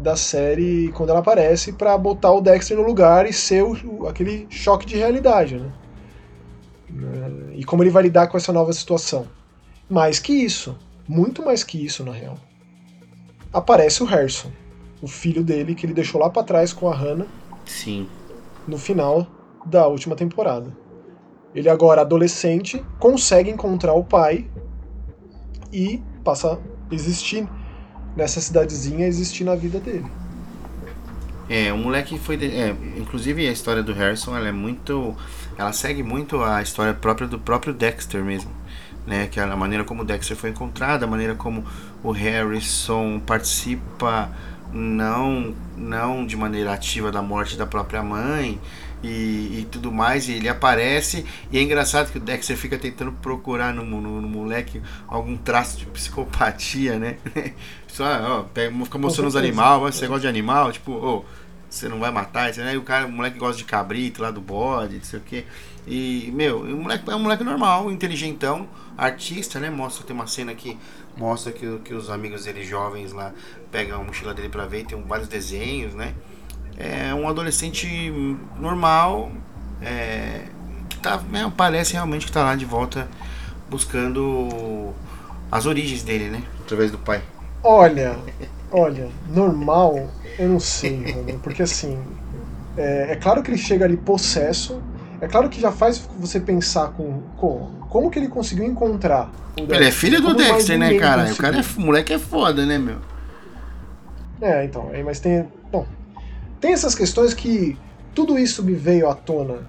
Speaker 1: da série quando ela aparece para botar o Dexter no lugar e ser o, aquele choque de realidade, né? E como ele vai lidar com essa nova situação. Mais que isso, muito mais que isso na real. Aparece o Harrison, o filho dele que ele deixou lá para trás com a Hannah.
Speaker 2: Sim.
Speaker 1: No final da última temporada. Ele agora adolescente consegue encontrar o pai e passa a existir nessa cidadezinha, existir na vida dele.
Speaker 2: É, o moleque foi. De, é, inclusive a história do Harrison, ela é muito. Ela segue muito a história própria do próprio Dexter mesmo né? Que é a maneira como o Dexter foi encontrado, a maneira como o Harrison participa não não de maneira ativa da morte da própria mãe e, e, tudo mais, e ele aparece, e é engraçado que o Dexter fica tentando procurar no, no, no moleque algum traço de psicopatia, né? Só, ó, pega, fica mostrando os animais, você gosta de animal, tipo, oh, você não vai matar, aí o cara, o moleque gosta de cabrito lá do bode, não sei o que. E, meu, o moleque é um moleque normal, inteligentão, artista, né? Mostra, tem uma cena que mostra que, que os amigos dele jovens lá pegam a mochila dele pra ver, tem vários desenhos, né? É um adolescente normal, é, que tá, é, parece realmente que tá lá de volta buscando as origens dele, né? Através do pai.
Speaker 1: Olha, olha, normal, eu não sei, porque assim, é, é, claro que ele chega ali possesso, é claro que já faz você pensar com, com como que ele conseguiu encontrar.
Speaker 2: Ele é filho do Dexter, né, cara? Conseguiu. O cara é, o moleque é foda, né, meu?
Speaker 1: É, então, mas tem, bom, tem essas questões que tudo isso me veio à tona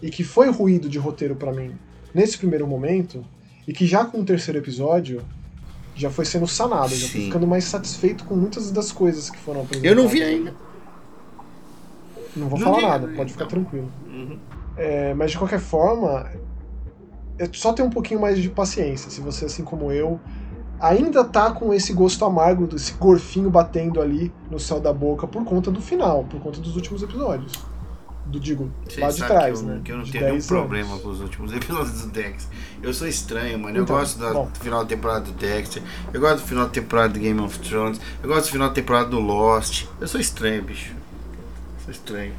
Speaker 1: e que foi ruído de roteiro para mim nesse primeiro momento e que já com o terceiro episódio já foi sendo sanado, já tô ficando mais satisfeito com muitas das coisas que foram
Speaker 2: apresentadas. Eu não vi ainda.
Speaker 1: Não vou não falar nada, pode ficar tranquilo. Uhum. É, mas de qualquer forma, é só ter um pouquinho mais de paciência. Se você, assim como eu, ainda tá com esse gosto amargo, desse gorfinho batendo ali no céu da boca por conta do final, por conta dos últimos episódios. Do digo, Você lá de trás,
Speaker 2: que
Speaker 1: eu, né?
Speaker 2: Que eu não tenho nenhum problema com os últimos episódios do Dexter. Eu sou estranho, mano. Eu então, gosto do final da temporada do Dexter. Eu gosto do final da temporada do Game of Thrones. Eu gosto do final da temporada do Lost. Eu sou estranho, bicho. Sou estranho.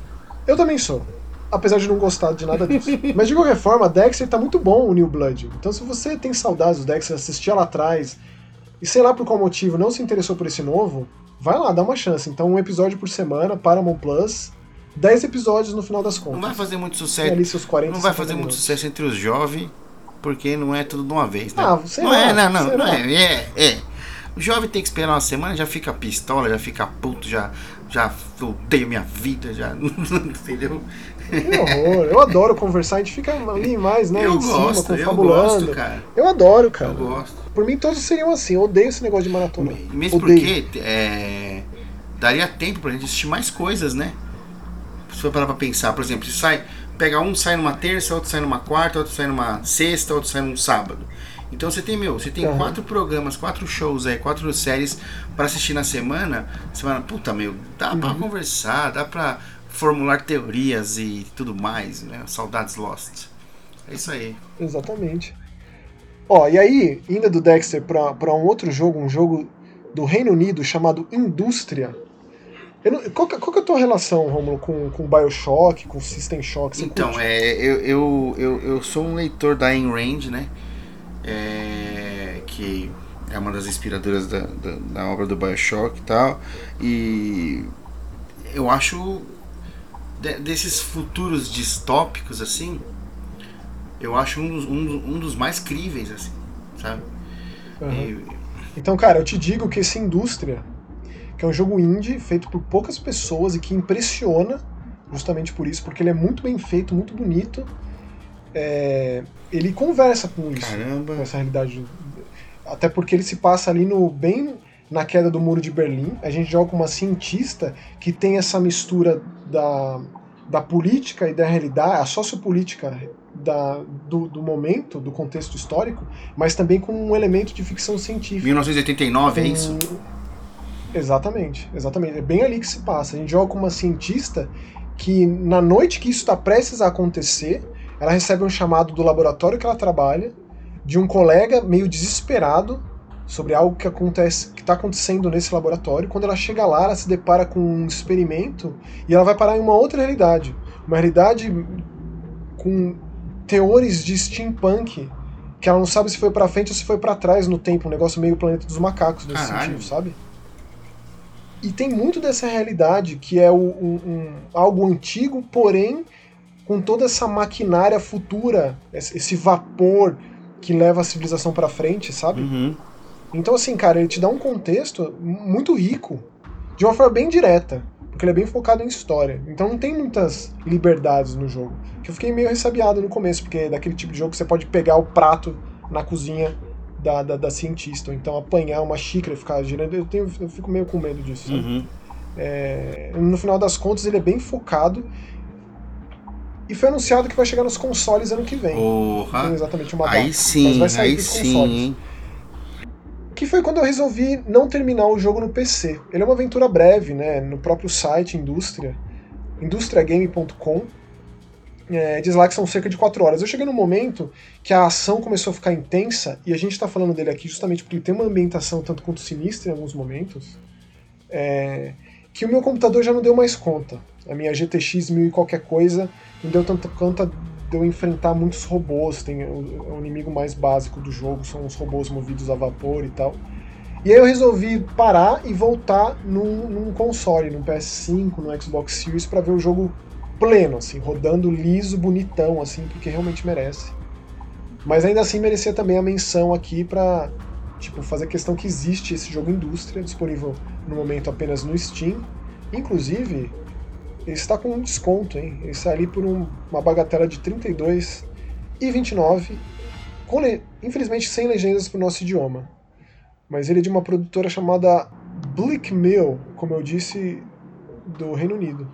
Speaker 1: Eu também sou apesar de não gostar de nada disso. Mas de qualquer forma, Dexter tá muito bom o New Blood. Então se você tem saudades do Dexter, assistia lá atrás, e sei lá por qual motivo não se interessou por esse novo, vai lá, dá uma chance. Então um episódio por semana, Paramount Plus, 10 episódios no final das contas.
Speaker 2: Não vai fazer muito sucesso. Ali seus 40, não vai fazer minutos. muito sucesso entre os jovens, porque não é tudo de uma vez, né?
Speaker 1: Ah,
Speaker 2: não
Speaker 1: lá,
Speaker 2: é, não, não, não é, é, é. O jovem tem que esperar uma semana, já fica pistola, já fica puto, já, já odeio minha vida, já. Entendeu?
Speaker 1: Que horror. Eu adoro conversar, a gente fica ali mais, né?
Speaker 2: Eu
Speaker 1: em
Speaker 2: gosto,
Speaker 1: cima, confabulando.
Speaker 2: Eu gosto, cara.
Speaker 1: Eu adoro, cara.
Speaker 2: Eu gosto.
Speaker 1: Por mim, todos seriam assim. Eu odeio esse negócio de maratona.
Speaker 2: Mesmo
Speaker 1: odeio.
Speaker 2: porque é, daria tempo pra gente assistir mais coisas, né? Se for parar pra pensar, por exemplo, se sai. Pega um, sai numa terça, outro sai numa quarta, outro sai numa sexta, outro sai num sábado. Então você tem, meu, você tem uhum. quatro programas, quatro shows aí, quatro séries para assistir na semana. Você fala, puta, meu, dá uhum. pra conversar, dá pra formular teorias e tudo mais, né? Saudades Lost. É isso aí.
Speaker 1: Exatamente. Ó, e aí, indo do Dexter para um outro jogo, um jogo do Reino Unido chamado Indústria. Não, qual, qual que é a tua relação, Romulo, com, com Bioshock, com System Shock?
Speaker 2: Você então, é, eu, eu, eu, eu sou um leitor da Ayn Rand, né? é, que é uma das inspiradoras da, da, da, obra do Bioshock e tal. E eu acho de, desses futuros distópicos assim, eu acho um dos, um, um dos mais críveis, assim, sabe?
Speaker 1: Uhum. E, então, cara, eu te digo que essa indústria, que é um jogo indie feito por poucas pessoas e que impressiona justamente por isso, porque ele é muito bem feito, muito bonito é, ele conversa com isso,
Speaker 2: Caramba.
Speaker 1: com essa realidade. Até porque ele se passa ali no bem na queda do muro de Berlim. A gente joga com uma cientista que tem essa mistura da, da política e da realidade, a sociopolítica da, do, do momento, do contexto histórico, mas também com um elemento de ficção científica.
Speaker 2: 1989, é isso?
Speaker 1: Exatamente, exatamente. É bem ali que se passa. A gente joga com uma cientista que, na noite que isso está prestes a acontecer, ela recebe um chamado do laboratório que ela trabalha, de um colega meio desesperado sobre algo que acontece, que está acontecendo nesse laboratório. Quando ela chega lá, ela se depara com um experimento e ela vai parar em uma outra realidade, uma realidade com teores de steampunk que ela não sabe se foi para frente ou se foi para trás no tempo, um negócio meio planeta dos macacos nesse Caralho. sentido, sabe? E tem muito dessa realidade que é um, um, algo antigo, porém com toda essa maquinária futura, esse vapor que leva a civilização para frente, sabe?
Speaker 2: Uhum.
Speaker 1: Então, assim, cara, ele te dá um contexto muito rico, de uma forma bem direta, porque ele é bem focado em história. Então não tem muitas liberdades no jogo. Que eu fiquei meio ressabiado no começo, porque é daquele tipo de jogo que você pode pegar o prato na cozinha da, da, da cientista, ou então apanhar uma xícara e ficar girando. Eu, tenho, eu fico meio com medo disso.
Speaker 2: Uhum.
Speaker 1: É, no final das contas, ele é bem focado E foi anunciado que vai chegar nos consoles ano que vem.
Speaker 2: Porra.
Speaker 1: Não exatamente uma data.
Speaker 2: Aí
Speaker 1: mas
Speaker 2: sim,
Speaker 1: vai sair
Speaker 2: aí sim,
Speaker 1: consoles.
Speaker 2: hein?
Speaker 1: Que foi quando eu resolvi não terminar o jogo no PC. Ele é uma aventura breve, né? No próprio site Indústria, industriagame.com. É, diz lá que são cerca de 4 horas. Eu cheguei num momento que a ação começou a ficar intensa, e a gente tá falando dele aqui justamente porque ele tem uma ambientação tanto quanto sinistra em alguns momentos, é, que o meu computador já não deu mais conta. A minha GTX 1000 e qualquer coisa não deu tanta conta eu enfrentar muitos robôs. Tem o, inimigo mais básico do jogo, são os robôs movidos a vapor e tal. E aí eu resolvi parar e voltar num, num console, num PS5, no Xbox Series, para ver o jogo pleno, assim, rodando liso, bonitão, assim, porque realmente merece. Mas ainda assim merecia também a menção aqui pra, tipo, fazer questão que existe esse jogo indústria, disponível no momento apenas no Steam. Inclusive, ele está com um desconto, hein? Ele está ali por um- uma bagatela de R$ 32,29, com le- infelizmente sem legendas para o nosso idioma. Mas ele é de uma produtora chamada Blick Mill, como eu disse, do Reino Unido.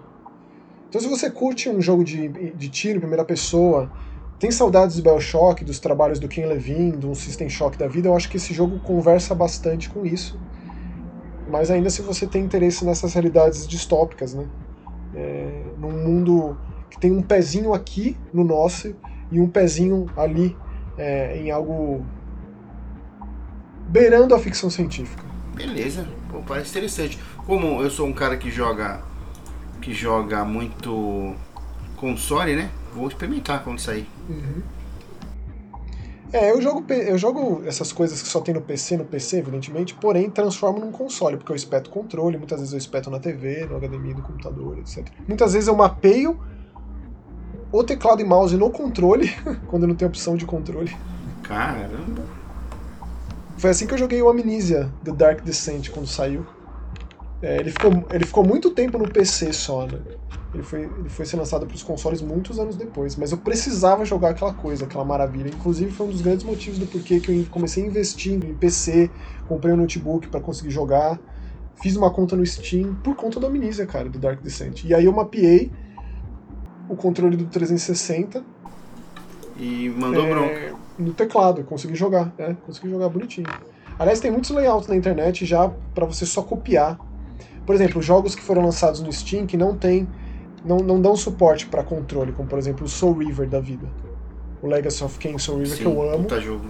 Speaker 1: Então, se você curte um jogo de, de tiro em primeira pessoa, tem saudades do Bioshock, dos trabalhos do Ken Levine, do System Shock da vida, eu acho que esse jogo conversa bastante com isso. Mas ainda se você tem interesse nessas realidades distópicas, né? É, num mundo que tem um pezinho aqui no nosso e um pezinho ali é, em algo beirando a ficção científica.
Speaker 2: Beleza, Pô, parece interessante. Como eu sou um cara que joga que joga muito console, né? Vou experimentar quando sair.
Speaker 1: É, eu jogo, eu jogo essas coisas que só tem no PC, no PC, evidentemente, porém transformo num console, porque eu espeto controle, muitas vezes eu espeto na TV, no HDMI do computador, etc. Muitas vezes eu mapeio o teclado e mouse no controle, quando não tem opção de controle.
Speaker 2: Caramba.
Speaker 1: Foi assim que eu joguei o Amnesia The Dark Descent quando saiu. É, ele, ficou, ele ficou muito tempo no PC só, né? Ele foi, ele foi ser lançado para os consoles muitos anos depois, mas eu precisava jogar aquela coisa, aquela maravilha. Inclusive foi um dos grandes motivos do porquê que eu comecei a investir em PC, comprei um notebook para conseguir jogar, fiz uma conta no Steam por conta do Amnesia, cara, do Dark Descent. E aí eu mapeei o controle do 360
Speaker 2: E mandou
Speaker 1: é,
Speaker 2: bronca.
Speaker 1: no teclado, consegui jogar, é, consegui jogar bonitinho. Aliás, tem muitos layouts na internet já para você só copiar. Por exemplo, jogos que foram lançados no Steam que não tem, não, não dão suporte para controle, como por exemplo o Soul River da vida. O Legacy of Kain Soul River que eu amo.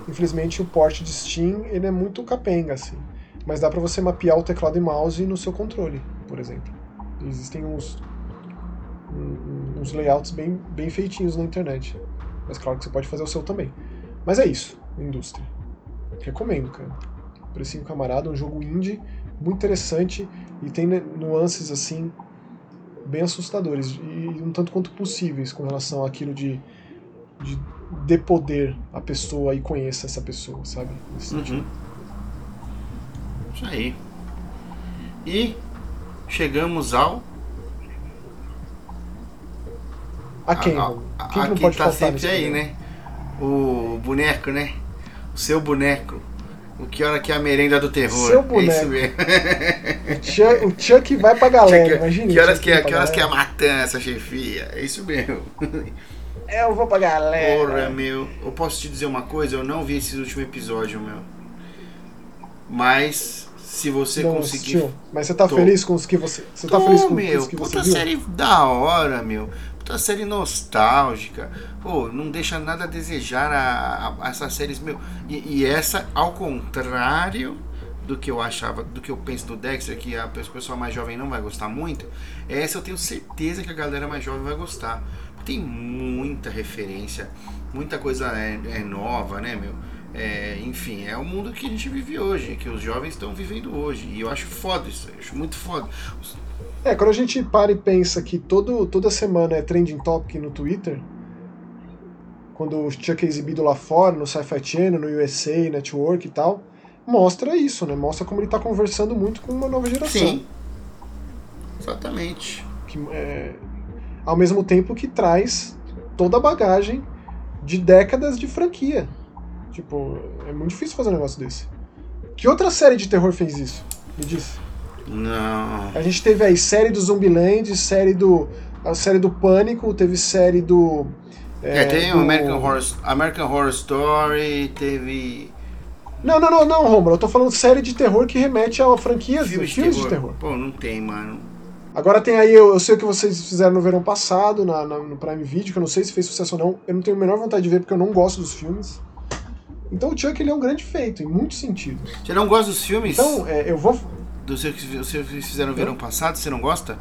Speaker 1: Infelizmente o port de Steam ele é muito capenga assim, mas dá para você mapear o teclado e mouse no seu controle, por exemplo. Existem uns uns layouts bem, bem feitinhos na internet. Mas claro que você pode fazer o seu também. Mas é isso, indústria. Recomendo, cara. Precinho Camarada, um jogo indie muito interessante e tem nuances assim bem assustadores e um tanto quanto possíveis com relação àquilo de, de dê poder à pessoa e conheça essa pessoa, sabe? Nesse sentido.
Speaker 2: Uhum. Isso aí. E chegamos ao.
Speaker 1: A quem?
Speaker 2: a, a,
Speaker 1: Quem que
Speaker 2: a
Speaker 1: não
Speaker 2: quem
Speaker 1: pode
Speaker 2: tá sempre aí, né? O boneco, né? O seu boneco. O que hora que é a merenda do terror?
Speaker 1: Seu
Speaker 2: É
Speaker 1: boneco.
Speaker 2: isso mesmo.
Speaker 1: O Chuck, o Chuck vai pra galera,
Speaker 2: que,
Speaker 1: imagina.
Speaker 2: que horas que, é, que horas que é a matança, chefia? É isso mesmo.
Speaker 1: Eu vou pra galera.
Speaker 2: Porra, meu. Eu posso te dizer uma coisa? Eu não vi esse último episódio, meu. Mas, se você
Speaker 1: não
Speaker 2: conseguir.
Speaker 1: assistiu. Mas você tá
Speaker 2: Tô.
Speaker 1: feliz com os que você. Você tá
Speaker 2: Tô,
Speaker 1: feliz com
Speaker 2: meu,
Speaker 1: os que você
Speaker 2: puta
Speaker 1: viu?
Speaker 2: série da hora, meu. Puta série nostálgica. Pô, não deixa nada a desejar a, a- a essas séries, meu. E, e essa, ao contrário do que eu achava, do que eu penso do Dexter, que a pe- o pessoal mais jovem não vai gostar muito, essa eu tenho certeza que a galera mais jovem vai gostar. Tem muita referência, muita coisa é, é nova, né, meu? É, enfim, é o mundo que a gente vive hoje, que os jovens estão vivendo hoje. E eu acho foda isso, eu acho muito foda.
Speaker 1: É, quando a gente para e pensa que todo, toda semana é trending topic no Twitter, quando o Chuck é exibido lá fora, no Sci-Fi Channel, no USA Network e tal, mostra isso, né? Mostra como ele tá conversando muito com uma nova geração.
Speaker 2: Sim. Exatamente.
Speaker 1: Que, é, ao mesmo tempo que traz toda a bagagem de décadas de franquia. Tipo, é muito difícil fazer um negócio desse. Que outra série de terror fez isso? Me diz.
Speaker 2: Não.
Speaker 1: A gente teve aí série do Zumbiland, série do, a série do Pânico, teve série do.
Speaker 2: É, tem o
Speaker 1: do-
Speaker 2: American Horror, American Horror Story, teve
Speaker 1: Não, não, não, não, Romulo. Eu tô falando série de terror que remete a franquias,
Speaker 2: filmes
Speaker 1: filmes,
Speaker 2: de,
Speaker 1: de
Speaker 2: terror.
Speaker 1: terror.
Speaker 2: Pô, não tem, mano.
Speaker 1: Agora tem aí, eu, eu sei o que vocês fizeram no verão passado, na, na- no Prime Video, que eu não sei se fez sucesso ou não. Eu não tenho a menor vontade de ver porque eu não gosto dos filmes. Então o Chuck ele é um grande feito, em muitos sentidos.
Speaker 2: Você não gosta dos filmes
Speaker 1: Então, é, eu vou.
Speaker 2: Do que que fizeram no verão passado? Você não gosta?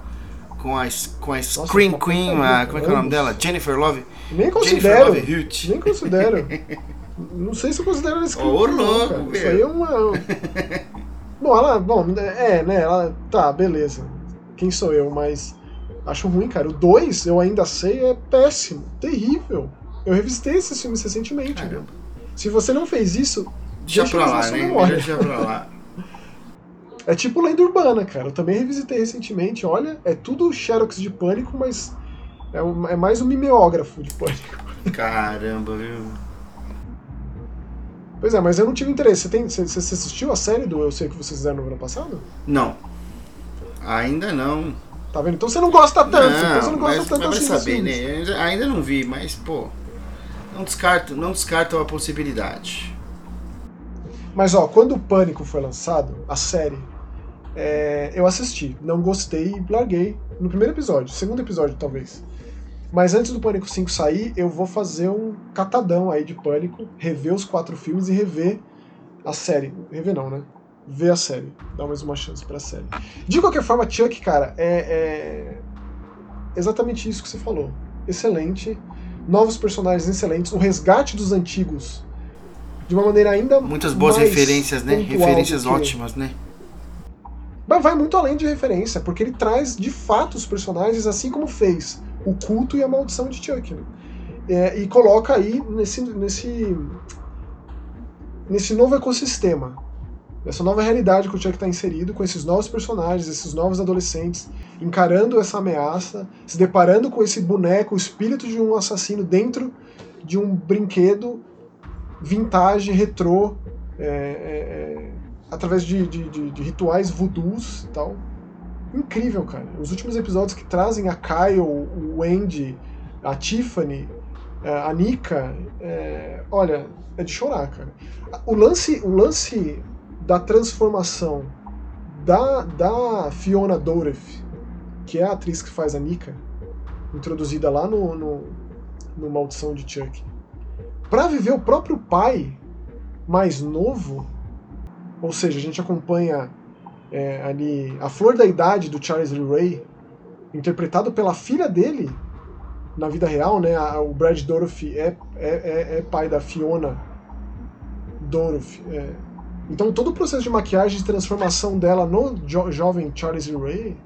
Speaker 2: Com a, com a Scream
Speaker 1: uma
Speaker 2: Queen, a, como é que é o nome dela? Jennifer Love.
Speaker 1: Nem
Speaker 2: Jennifer
Speaker 1: considero.
Speaker 2: Love Hewitt.
Speaker 1: Nem considero. não sei se eu considero
Speaker 2: Ô, louco,
Speaker 1: cara.
Speaker 2: meu.
Speaker 1: Isso aí é uma. bom, ela. Bom, é, né? Ela. Tá, beleza. Quem sou eu? Mas. Acho ruim, cara. O 2, eu ainda sei, é péssimo. Terrível. Eu revisitei esses filmes recentemente. Se você não fez isso,
Speaker 2: Deixa
Speaker 1: deixa
Speaker 2: pra lá, né? Deixa pra lá.
Speaker 1: É tipo Lenda Urbana, cara. Eu também revisitei recentemente. Olha, é tudo Xerox de pânico, mas é, um- é mais um mimeógrafo de pânico.
Speaker 2: Caramba, viu?
Speaker 1: Pois é, mas eu não tive interesse. Você, tem, você, você assistiu a série do Eu Sei O Que Vocês Fizeram no ano passado?
Speaker 2: Não. Ainda não.
Speaker 1: Tá vendo? Então você não gosta tanto. então você não gosta
Speaker 2: mas,
Speaker 1: tanto
Speaker 2: mas
Speaker 1: assim
Speaker 2: saber, né? Ainda não vi, mas, pô. Não descarto, não descarto a possibilidade.
Speaker 1: Mas ó, quando o Pânico foi lançado, a série, é, eu assisti. Não gostei e larguei no primeiro episódio, segundo episódio talvez. Mas antes do Pânico 5 sair, eu vou fazer um catadão aí de Pânico, rever os quatro filmes e rever a série. Rever não, né? Ver a série. Dar mais uma chance pra série. De qualquer forma, Chuck, cara, é, é exatamente isso que você falou. Excelente. Novos personagens excelentes. O resgate dos antigos de uma maneira ainda
Speaker 2: Muitas boas referências, né? Referências ótimas, né?
Speaker 1: Mas vai muito além de referência, porque ele traz de fato os personagens assim como fez o culto e a maldição de Chuck. né? É, e coloca aí nesse, nesse, nesse novo ecossistema, nessa nova realidade que o Chuck está inserido, com esses novos personagens, esses novos adolescentes, encarando essa ameaça, se deparando com esse boneco, o espírito de um assassino dentro de um brinquedo vintage, retrô, é, é, é, através de, de, de- de rituais voodoos e tal. Incrível, cara. Os últimos episódios que trazem a Kyle, o Andy, a Tiffany, é, a Nika, é, olha, é de chorar, cara. O lance, o lance da transformação da, da Fiona Dourif, que é a atriz que faz a Nika, introduzida lá no, no, no Maldição de Chuck, pra viver o próprio pai mais novo, ou seja, a gente acompanha é, ali a flor da idade do Charles Lee Ray, interpretado pela filha dele na vida real, né? o Brad Dourif é, é, é, é pai da Fiona Dourif. é. Então todo o processo de maquiagem e transformação dela no jo- jovem Charles Lee Ray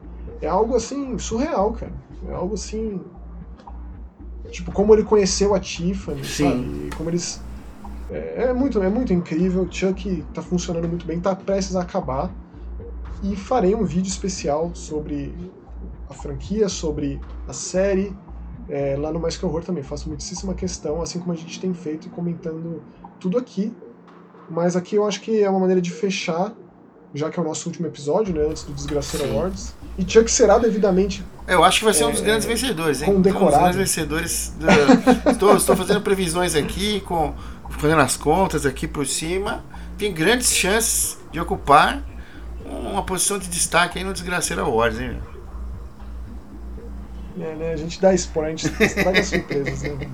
Speaker 1: é algo assim surreal, cara. É algo assim tipo como ele conheceu a Tiffany,
Speaker 2: Sim.
Speaker 1: sabe? Como eles é, é muito é muito incrível. Chuck tá funcionando muito bem, tá prestes a acabar e farei um vídeo especial sobre a franquia, sobre a série. é, lá no Mais Que Horror também faço muitíssima questão, assim como a gente tem feito e comentando tudo aqui. Mas aqui eu acho que é uma maneira de fechar, já que é o nosso último episódio, né, antes do Desgraceiro
Speaker 2: Sim.
Speaker 1: Awards. E Chuck será devidamente.
Speaker 2: Eu acho que vai ser um dos
Speaker 1: É,
Speaker 2: grandes vencedores, hein?
Speaker 1: condecorado.
Speaker 2: Um dos grandes vencedores. do- estou, estou fazendo previsões aqui, com, fazendo as contas aqui por cima. Tem grandes chances de ocupar uma posição de destaque aí no Desgraceiro Awards, hein? meu?
Speaker 1: né, a gente dá spoiler, a gente estraga surpresas, né?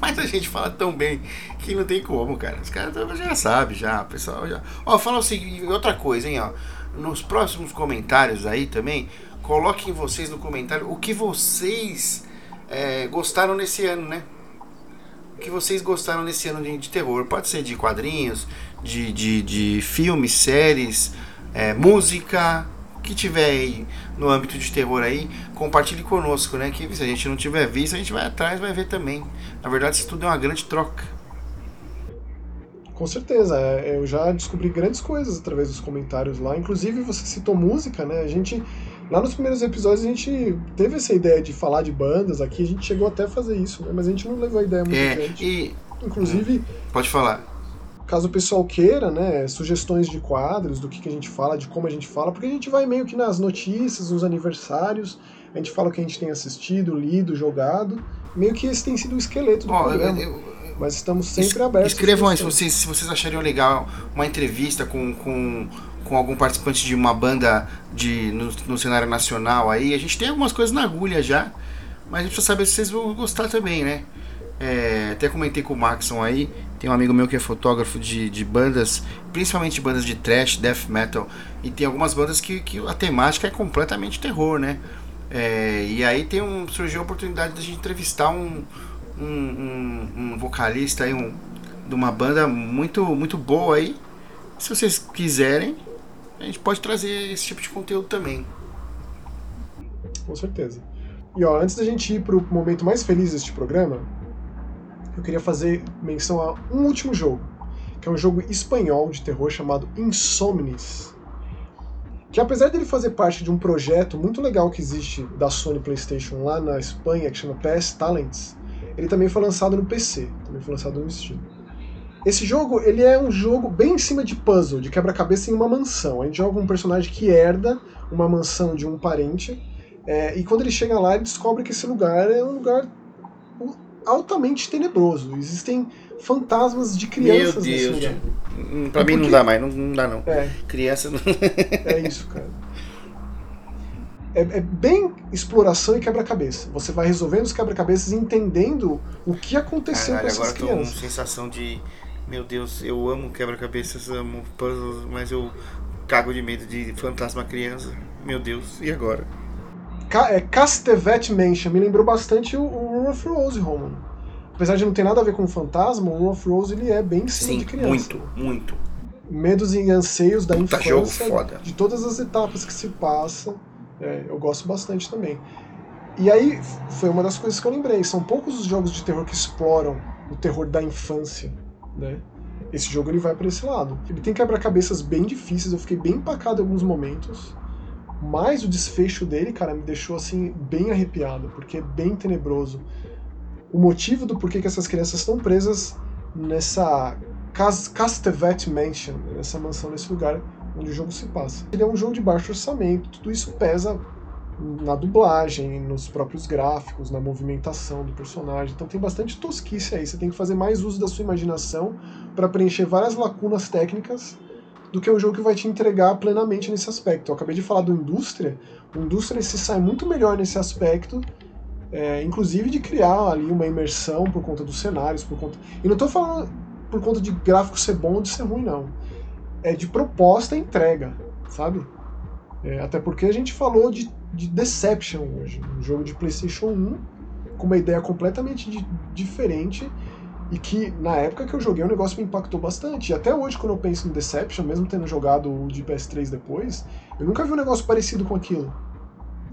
Speaker 2: Mas a gente fala tão bem que não tem como, cara. Os caras já sabem, já, pessoal já. Ó, fala o seguinte, outra coisa, hein, ó. Nos próximos comentários aí também, coloquem vocês no comentário o que vocês é, gostaram nesse ano, né? Que vocês gostaram nesse ano de, de terror. Pode ser de quadrinhos, de, de, de filmes, séries, é, música, o que tiver aí no âmbito de terror aí, compartilhe conosco, né? Que se a gente não tiver visto, a gente vai atrás, vai ver também. Na verdade, isso tudo é uma grande troca.
Speaker 1: Com certeza, é, eu já descobri grandes coisas através dos comentários lá. Inclusive, você citou música, né? A gente, lá nos primeiros episódios, a gente teve essa ideia de falar de bandas aqui, a gente chegou até a fazer isso, né? Mas a gente não levou a ideia muito
Speaker 2: É,
Speaker 1: adiante.
Speaker 2: e
Speaker 1: Inclusive,
Speaker 2: pode falar.
Speaker 1: caso o pessoal queira, né, sugestões de quadros, do que, que a gente fala, de como a gente fala, porque a gente vai meio que nas notícias, nos aniversários, a gente fala o que a gente tem assistido, lido, jogado, meio que esse tem sido o esqueleto do oh, programa. Eu, eu, mas estamos sempre abertos.
Speaker 2: Escrevam aí se vocês, se vocês achariam legal uma entrevista com, com, com algum participante de uma banda de, no, no cenário nacional aí. A gente tem algumas coisas na agulha já, mas a gente precisa saber se vocês vão gostar também, né? É, até comentei com o Maxon aí. Tem um amigo meu que é fotógrafo de, de bandas, principalmente bandas de thrash, death metal. E tem algumas bandas que, que a temática é completamente terror, né? É, e aí tem um, surgiu a oportunidade de a gente entrevistar um, um, um, um vocalista aí, um, de uma banda muito, muito boa aí. Se vocês quiserem, a gente pode trazer esse tipo de conteúdo também.
Speaker 1: Com certeza. E ó, antes da gente ir pro momento mais feliz deste programa, eu queria fazer menção a um último jogo, que é um jogo espanhol de terror chamado Insomnis. Que apesar dele fazer parte de um projeto muito legal que existe da Sony PlayStation lá na Espanha, que chama PS Talents, ele também foi lançado no PC, também foi lançado no Steam. Esse jogo, ele é um jogo bem em cima de puzzle, de quebra-cabeça em uma mansão. A gente joga um personagem que herda uma mansão de um parente, é, e quando ele chega lá, ele descobre que esse lugar é um lugar altamente tenebroso. Existem fantasmas de crianças
Speaker 2: Meu Deus, nesse lugar. Hum, pra é mim porque... não dá mais, não, não dá não.
Speaker 1: É.
Speaker 2: Criança não...
Speaker 1: é isso, cara. É, é, bem exploração e quebra-cabeça. Você vai resolvendo os quebra-cabeças entendendo o que aconteceu Caralho, com essas
Speaker 2: agora
Speaker 1: crianças.
Speaker 2: Tô com sensação de... Meu Deus, eu amo quebra-cabeças, amo puzzles, mas eu cago de medo de fantasma criança. Meu Deus, e agora?
Speaker 1: é, Castevet Mansion me lembrou bastante o, o Rule of Rose, Roman. Apesar de não ter nada a ver com o fantasma, o Rule of Rose ele é bem sim, de criança.
Speaker 2: Muito, muito.
Speaker 1: Medos e anseios da
Speaker 2: Puta
Speaker 1: infância,
Speaker 2: foda.
Speaker 1: de todas as etapas que se passa. É, eu gosto bastante também. E aí foi uma das coisas que eu lembrei. São poucos os jogos de terror que exploram o terror da infância, né? Esse jogo ele vai para esse lado. Ele tem quebra-cabeças bem difíceis. Eu fiquei bem empacado em alguns momentos. Mas o desfecho dele, cara, me deixou assim bem arrepiado, porque é bem tenebroso. O motivo do porquê que essas crianças estão presas nessa Castevet Mansion, nessa mansão, nesse lugar onde o jogo se passa. Ele é um jogo de baixo orçamento, tudo isso pesa na dublagem, nos próprios gráficos, na movimentação do personagem. Então tem bastante tosquice aí. Você tem que fazer mais uso da sua imaginação para preencher várias lacunas técnicas do que um jogo que vai te entregar plenamente nesse aspecto. Eu acabei de falar do Indústria, o Indústria se sai muito melhor nesse aspecto, é, inclusive de criar ali uma imersão por conta dos cenários, por conta. E não estou falando por conta de gráfico ser bom ou de ser ruim, não. É de proposta e entrega, sabe? É, até porque a gente falou de, de Deception hoje, um jogo de PlayStation 1 com uma ideia completamente de, diferente e que na época que eu joguei o negócio me impactou bastante. E até hoje, quando eu penso no Deception, mesmo tendo jogado o de PS3 depois, eu nunca vi um negócio parecido com aquilo.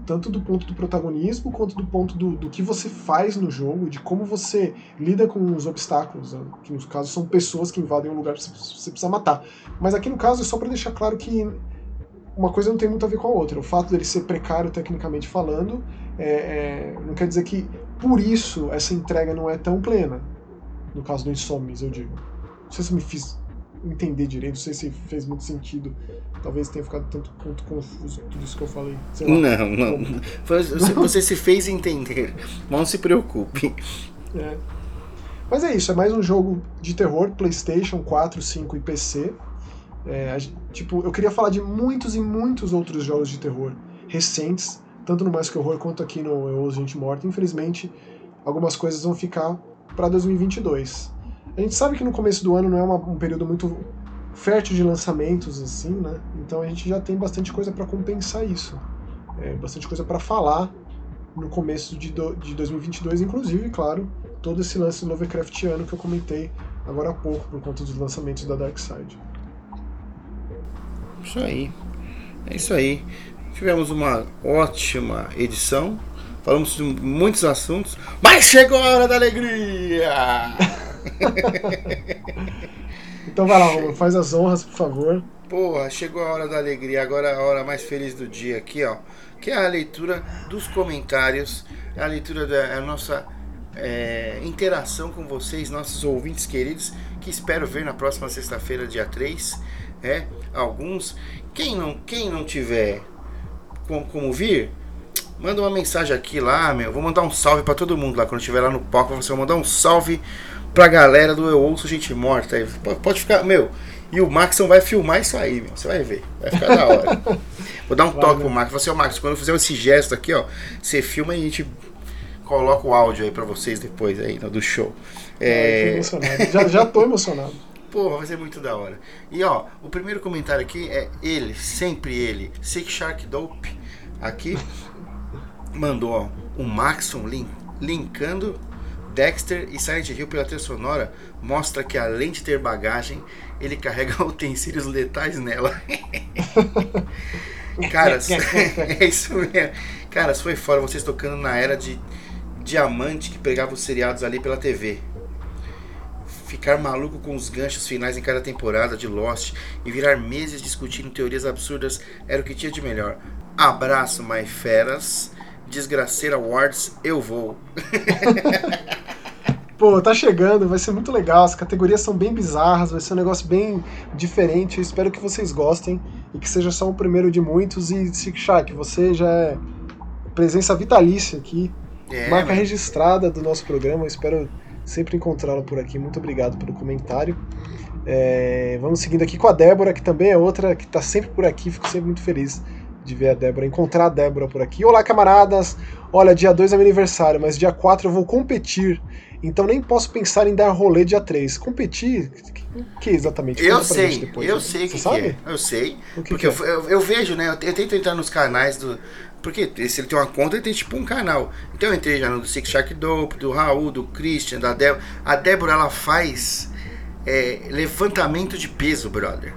Speaker 1: Tanto do ponto do protagonismo, quanto do ponto do, do que você faz no jogo, de como você lida com os obstáculos, né? que no caso são pessoas que invadem um lugar que você precisa matar. Mas aqui no caso é só para deixar claro que uma coisa não tem muito a ver com a outra. O fato dele ser precário tecnicamente falando é, é, não quer dizer que por isso essa entrega não é tão plena no caso do Insomnis, eu digo. Não sei se me fiz entender direito, não sei se fez muito sentido. Talvez tenha ficado tanto quanto confuso tudo isso que eu falei.
Speaker 2: Não, não. Você, você se fez entender. Não se preocupe.
Speaker 1: É. Mas é isso, é mais um jogo de terror, PlayStation 4, 5 e PC. É, tipo, eu queria falar de muitos e muitos outros jogos de terror recentes, tanto no Mais Que Horror quanto aqui no Eu Ouso Gente Morta. Infelizmente, algumas coisas vão ficar para 2022. A gente sabe que no começo do ano não é uma, um período muito fértil de lançamentos, assim, né? Então a gente já tem bastante coisa para compensar isso. É, bastante coisa para falar no começo de, do, de 2022, inclusive, claro, todo esse lance Lovecraftiano que eu comentei agora há pouco, por conta dos lançamentos da Dark Side.
Speaker 2: Isso aí. É isso aí. Tivemos uma ótima edição. Falamos de muitos assuntos, mas chegou a hora da alegria!
Speaker 1: então vai lá, Romulo, faz as honras, por favor.
Speaker 2: Porra, chegou a hora da alegria, agora é a hora mais feliz do dia aqui, ó. Que é a leitura dos comentários, é a leitura da a nossa é, interação com vocês, nossos ouvintes queridos, que espero ver na próxima sexta-feira, dia 3. É, alguns. Quem não, quem não tiver como, como vir, manda uma mensagem aqui lá, meu. Vou mandar um salve para todo mundo lá. Quando estiver lá no palco, você vai mandar um salve pra galera do Eu Ouço Gente Morta. Aí. Pode ficar, meu. E o Maxon vai filmar isso aí, meu. Você vai ver. Vai ficar da hora. Vou dar um toque pro Max. Você, assim, Max, quando eu fizer esse gesto aqui, ó, você filma e a gente coloca o áudio aí pra vocês depois aí do show.
Speaker 1: É... já, já tô emocionado.
Speaker 2: Porra, vai ser muito da hora. E ó, o primeiro comentário aqui é ele, sempre ele, Sick Shark Dope, aqui, mandou ó, o Maxon link, linkando Dexter e Silent Hill pela trilha sonora mostra que além de ter bagagem, ele carrega utensílios letais nela. Caras, é isso mesmo. Caras, foi fora vocês tocando na era de diamante que pegava os seriados ali pela TV. Ficar maluco com os ganchos finais em cada temporada de Lost e virar meses discutindo teorias absurdas era o que tinha de melhor. Abraço, my feras. Desgraceira Awards, eu vou.
Speaker 1: Pô, tá chegando, vai ser muito legal. As categorias são bem bizarras, vai ser um negócio bem diferente. Eu espero que vocês gostem e que seja só o primeiro de muitos. E Sick Shark, você já é presença vitalícia aqui, é, marca mano. registrada do nosso programa. Eu espero sempre encontrá-lo por aqui. Muito obrigado pelo comentário. É, vamos seguindo aqui com a Débora, que também é outra que tá sempre por aqui. Fico sempre muito feliz de ver a Débora, encontrar a Débora por aqui. Olá, camaradas! Olha, dia 2 é meu aniversário, mas dia 4 eu vou competir então nem posso pensar em dar rolê dia 3. Competir? O que exatamente?
Speaker 2: Eu sei, depois, eu né? sei o que, que, é. Eu sei. Que porque que é? eu, eu, vejo, né? Eu, tento entrar nos canais do. Porque se ele tem uma conta, ele tem tipo um canal. Então eu entrei já no do Six Shark Dope, do Raul, do Christian, da Débora. A Débora ela faz é, levantamento de peso, brother.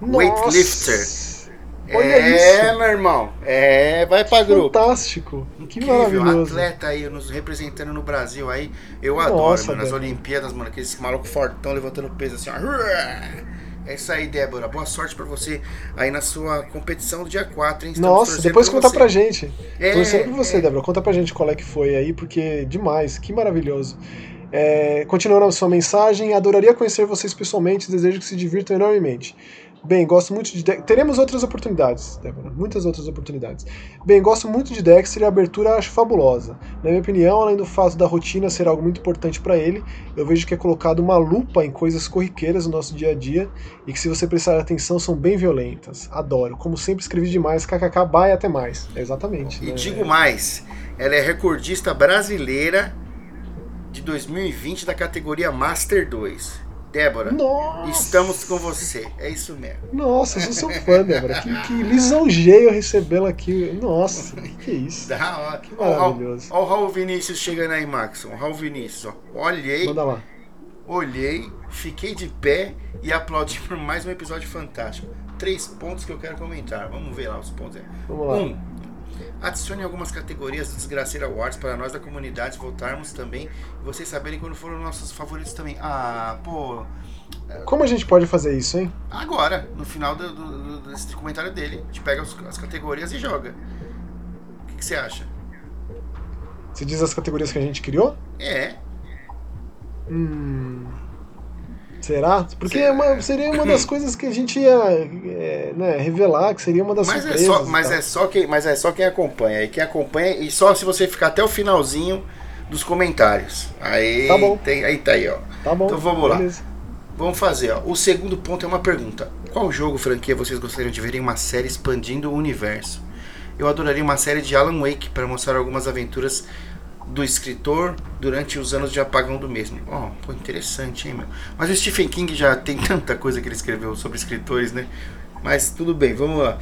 Speaker 2: Nossa. Weightlifter. Olha é, isso. meu irmão. É, vai pra grupo.
Speaker 1: Fantástico. Que Incrível. maravilhoso.
Speaker 2: atleta aí, nos representando no Brasil aí. Eu Nossa, adoro, mano. Nas Olimpíadas, mano, aqueles maluco fortão levantando peso assim, ó. É isso aí, Débora. Boa sorte pra você aí na sua competição do dia 4, hein?
Speaker 1: Estamos Nossa, depois conta você. pra gente. É, torcendo pra você, é. Débora. Conta pra gente qual é que foi aí, porque demais. Que maravilhoso. É, continuando a sua mensagem, adoraria conhecer vocês pessoalmente, desejo que se divirtam enormemente. Bem, gosto muito de. Teremos outras oportunidades, Débora. Muitas outras oportunidades. Bem, gosto muito de Dexter e a abertura acho fabulosa. Na minha opinião, além do fato da rotina ser algo muito importante para ele, eu vejo que é colocado uma lupa em coisas corriqueiras no nosso dia a dia e que, se você prestar atenção, são bem violentas. Adoro. Como sempre, escrevi demais. KKK, bye, até mais. É exatamente.
Speaker 2: E né? digo mais: ela é recordista brasileira de 2020 da categoria Master 2. Débora, Nossa. estamos com você. É isso mesmo.
Speaker 1: Nossa, eu sou seu fã, Débora. Que, que lisonjeio recebê-la aqui. Nossa, que, que é isso?
Speaker 2: Da hora. Que maravilhoso. Olha o Raul Vinícius chegando aí, Max. O Raul Vinícius, ó. Olhei. Manda lá. Olhei, fiquei de pé e aplaudi por mais um episódio fantástico. Três pontos que eu quero comentar. Vamos ver lá os pontos.
Speaker 1: Vamos lá. Um,
Speaker 2: Adicione algumas categorias do Desgraceira Awards para nós da comunidade votarmos também e vocês saberem quando foram nossos favoritos também. Ah, pô.
Speaker 1: Como a gente pode fazer isso, hein?
Speaker 2: Agora, no final do, do, do desse comentário dele. A gente pega os, as categorias e joga. O que, que você acha?
Speaker 1: Você diz as categorias que a gente criou?
Speaker 2: É.
Speaker 1: Hum. Será? Porque é uma, seria uma das coisas que a gente ia é, né, revelar, que seria uma das
Speaker 2: mas É só, mas, é só quem, mas é só quem acompanha. E quem acompanha, e só se você ficar até o finalzinho dos comentários. Aí,
Speaker 1: tá bom.
Speaker 2: Tem, aí tá aí, ó.
Speaker 1: Tá bom.
Speaker 2: Então vamos beleza. lá. Vamos fazer, ó. O segundo ponto é uma pergunta. Qual jogo, franquia, vocês gostariam de ver em uma série expandindo o universo? Eu adoraria uma série de Alan Wake para mostrar algumas aventuras do escritor durante os anos de apagão do mesmo. Ó, oh, interessante, hein, meu? Mas o Stephen King já tem tanta coisa que ele escreveu sobre escritores, né? Mas tudo bem, vamos lá.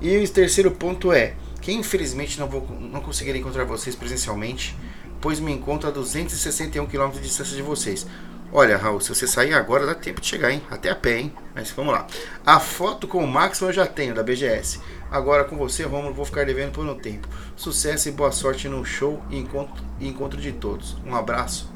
Speaker 2: E o terceiro ponto é que infelizmente não vou não conseguir encontrar vocês presencialmente, pois me encontro a 261 km de distância de vocês. Olha, Raul, se você sair agora dá tempo de chegar, hein? Até a pé, hein? Mas vamos lá. A foto com o Max eu já tenho, da BGS. Agora com você, Romulo, vou ficar devendo por um tempo. Sucesso e boa sorte no show e encontro, e encontro de todos. Um abraço.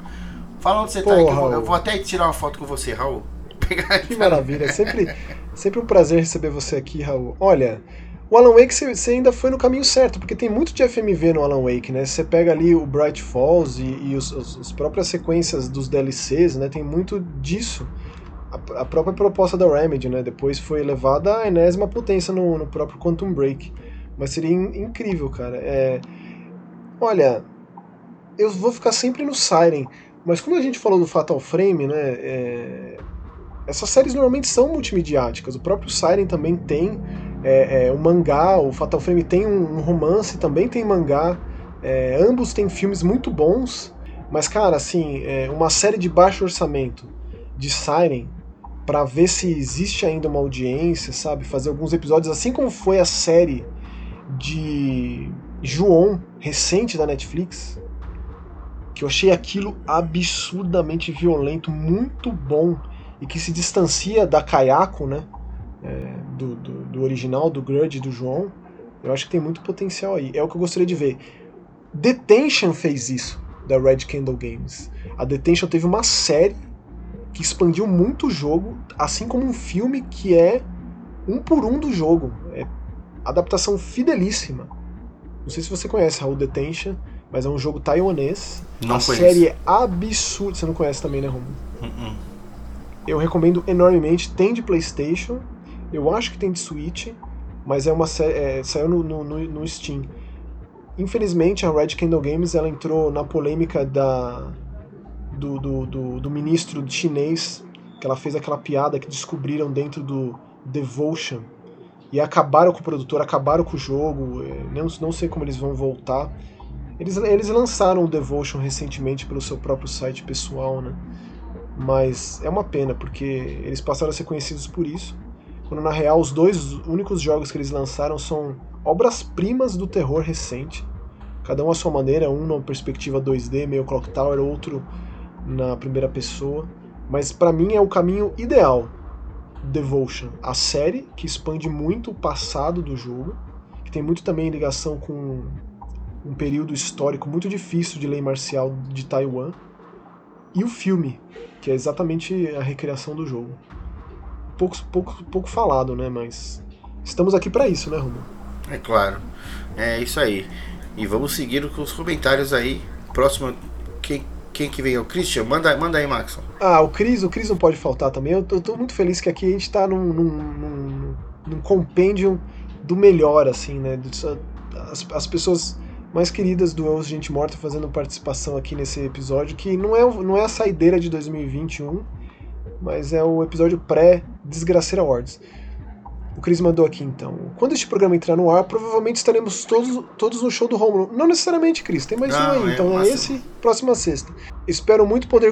Speaker 2: Fala onde você Pô, tá eu vou, eu vou, até tirar uma foto com você, Raul.
Speaker 1: que maravilha, sempre, sempre um prazer receber você aqui, Raul. Olha, O Alan Wake você ainda foi no caminho certo, porque tem muito de FMV no Alan Wake, né? Você pega ali o Bright Falls e, e os, os, as próprias sequências dos DLCs, né? Tem muito disso. A, a, própria proposta da Remedy, né? Depois foi levada à enésima potência no, no próprio Quantum Break. Mas seria in, incrível, cara. É... Olha, eu vou ficar sempre no Siren, mas como a gente falou do Fatal Frame, né? É... Essas séries normalmente são multimediáticas. O próprio Siren também tem é, é, o mangá, o Fatal Frame tem um, um romance, também tem mangá. É, ambos têm filmes muito bons, mas, cara, assim, é, uma série de baixo orçamento de Siren para ver se existe ainda uma audiência, sabe? Fazer alguns episódios, assim como foi a série de João, recente da Netflix, que eu achei aquilo absurdamente violento, muito bom, e que se distancia da Kayako, né? é, do, do, do, original, do Grudge do João, eu acho que tem muito potencial aí. É o que eu gostaria de ver. Detention fez isso, da Red Candle Games. A Detention teve uma série que expandiu muito o jogo, assim como um filme que é um por um do jogo. É adaptação fidelíssima. Não sei se você conhece Raul Detention, mas é um jogo taiwanês.
Speaker 2: Não
Speaker 1: a
Speaker 2: conheço.
Speaker 1: série é absurda. Você não conhece também, né, Romulo?
Speaker 2: Uh -uh.
Speaker 1: Eu recomendo enormemente. Tem de PlayStation eu acho que tem de Switch, mas é uma é, saiu no, no, no, Steam. Infelizmente, a Red Candle Games ela entrou na polêmica da do, do, do, do ministro chinês, que ela fez aquela piada que descobriram dentro do Devotion e acabaram com o produtor, acabaram com o jogo. É, não, não sei como eles vão voltar. Eles, eles lançaram o Devotion recentemente pelo seu próprio site pessoal, né? Mas é uma pena, porque eles passaram a ser conhecidos por isso quando na real os dois únicos jogos que eles lançaram são obras-primas do terror recente, cada um à sua maneira, um na perspectiva 2D, meio Clock Tower, outro na primeira pessoa, mas para mim é o caminho ideal. Devotion, a série que expande muito o passado do jogo, que tem muito também ligação com um período histórico muito difícil de lei marcial de Taiwan, e o filme, que é exatamente a recriação do jogo pouco, pouco, pouco falado, né? Mas estamos aqui para isso, né, Romulo?
Speaker 2: É claro. É isso aí. E vamos seguir com os comentários aí. Próximo, quem, quem que vem? É o Christian? Manda, manda aí, Maxon.
Speaker 1: Ah, o Cris, o Cris não pode faltar também. Eu tô, tô muito feliz que aqui a gente tá num, num, num, compêndio do melhor, assim, né? As, as pessoas mais queridas do Elvis Gente Morta fazendo participação aqui nesse episódio, que não é, não é a saideira de 2021, mas é o episódio pré-Desgraceira Awards. O Cris mandou aqui então. Quando este programa entrar no ar, provavelmente estaremos todos, todos no show do Romulo. Não necessariamente, Cris, tem mais
Speaker 2: Não,
Speaker 1: um aí.
Speaker 2: é
Speaker 1: então é esse, próxima sexta. Espero muito poder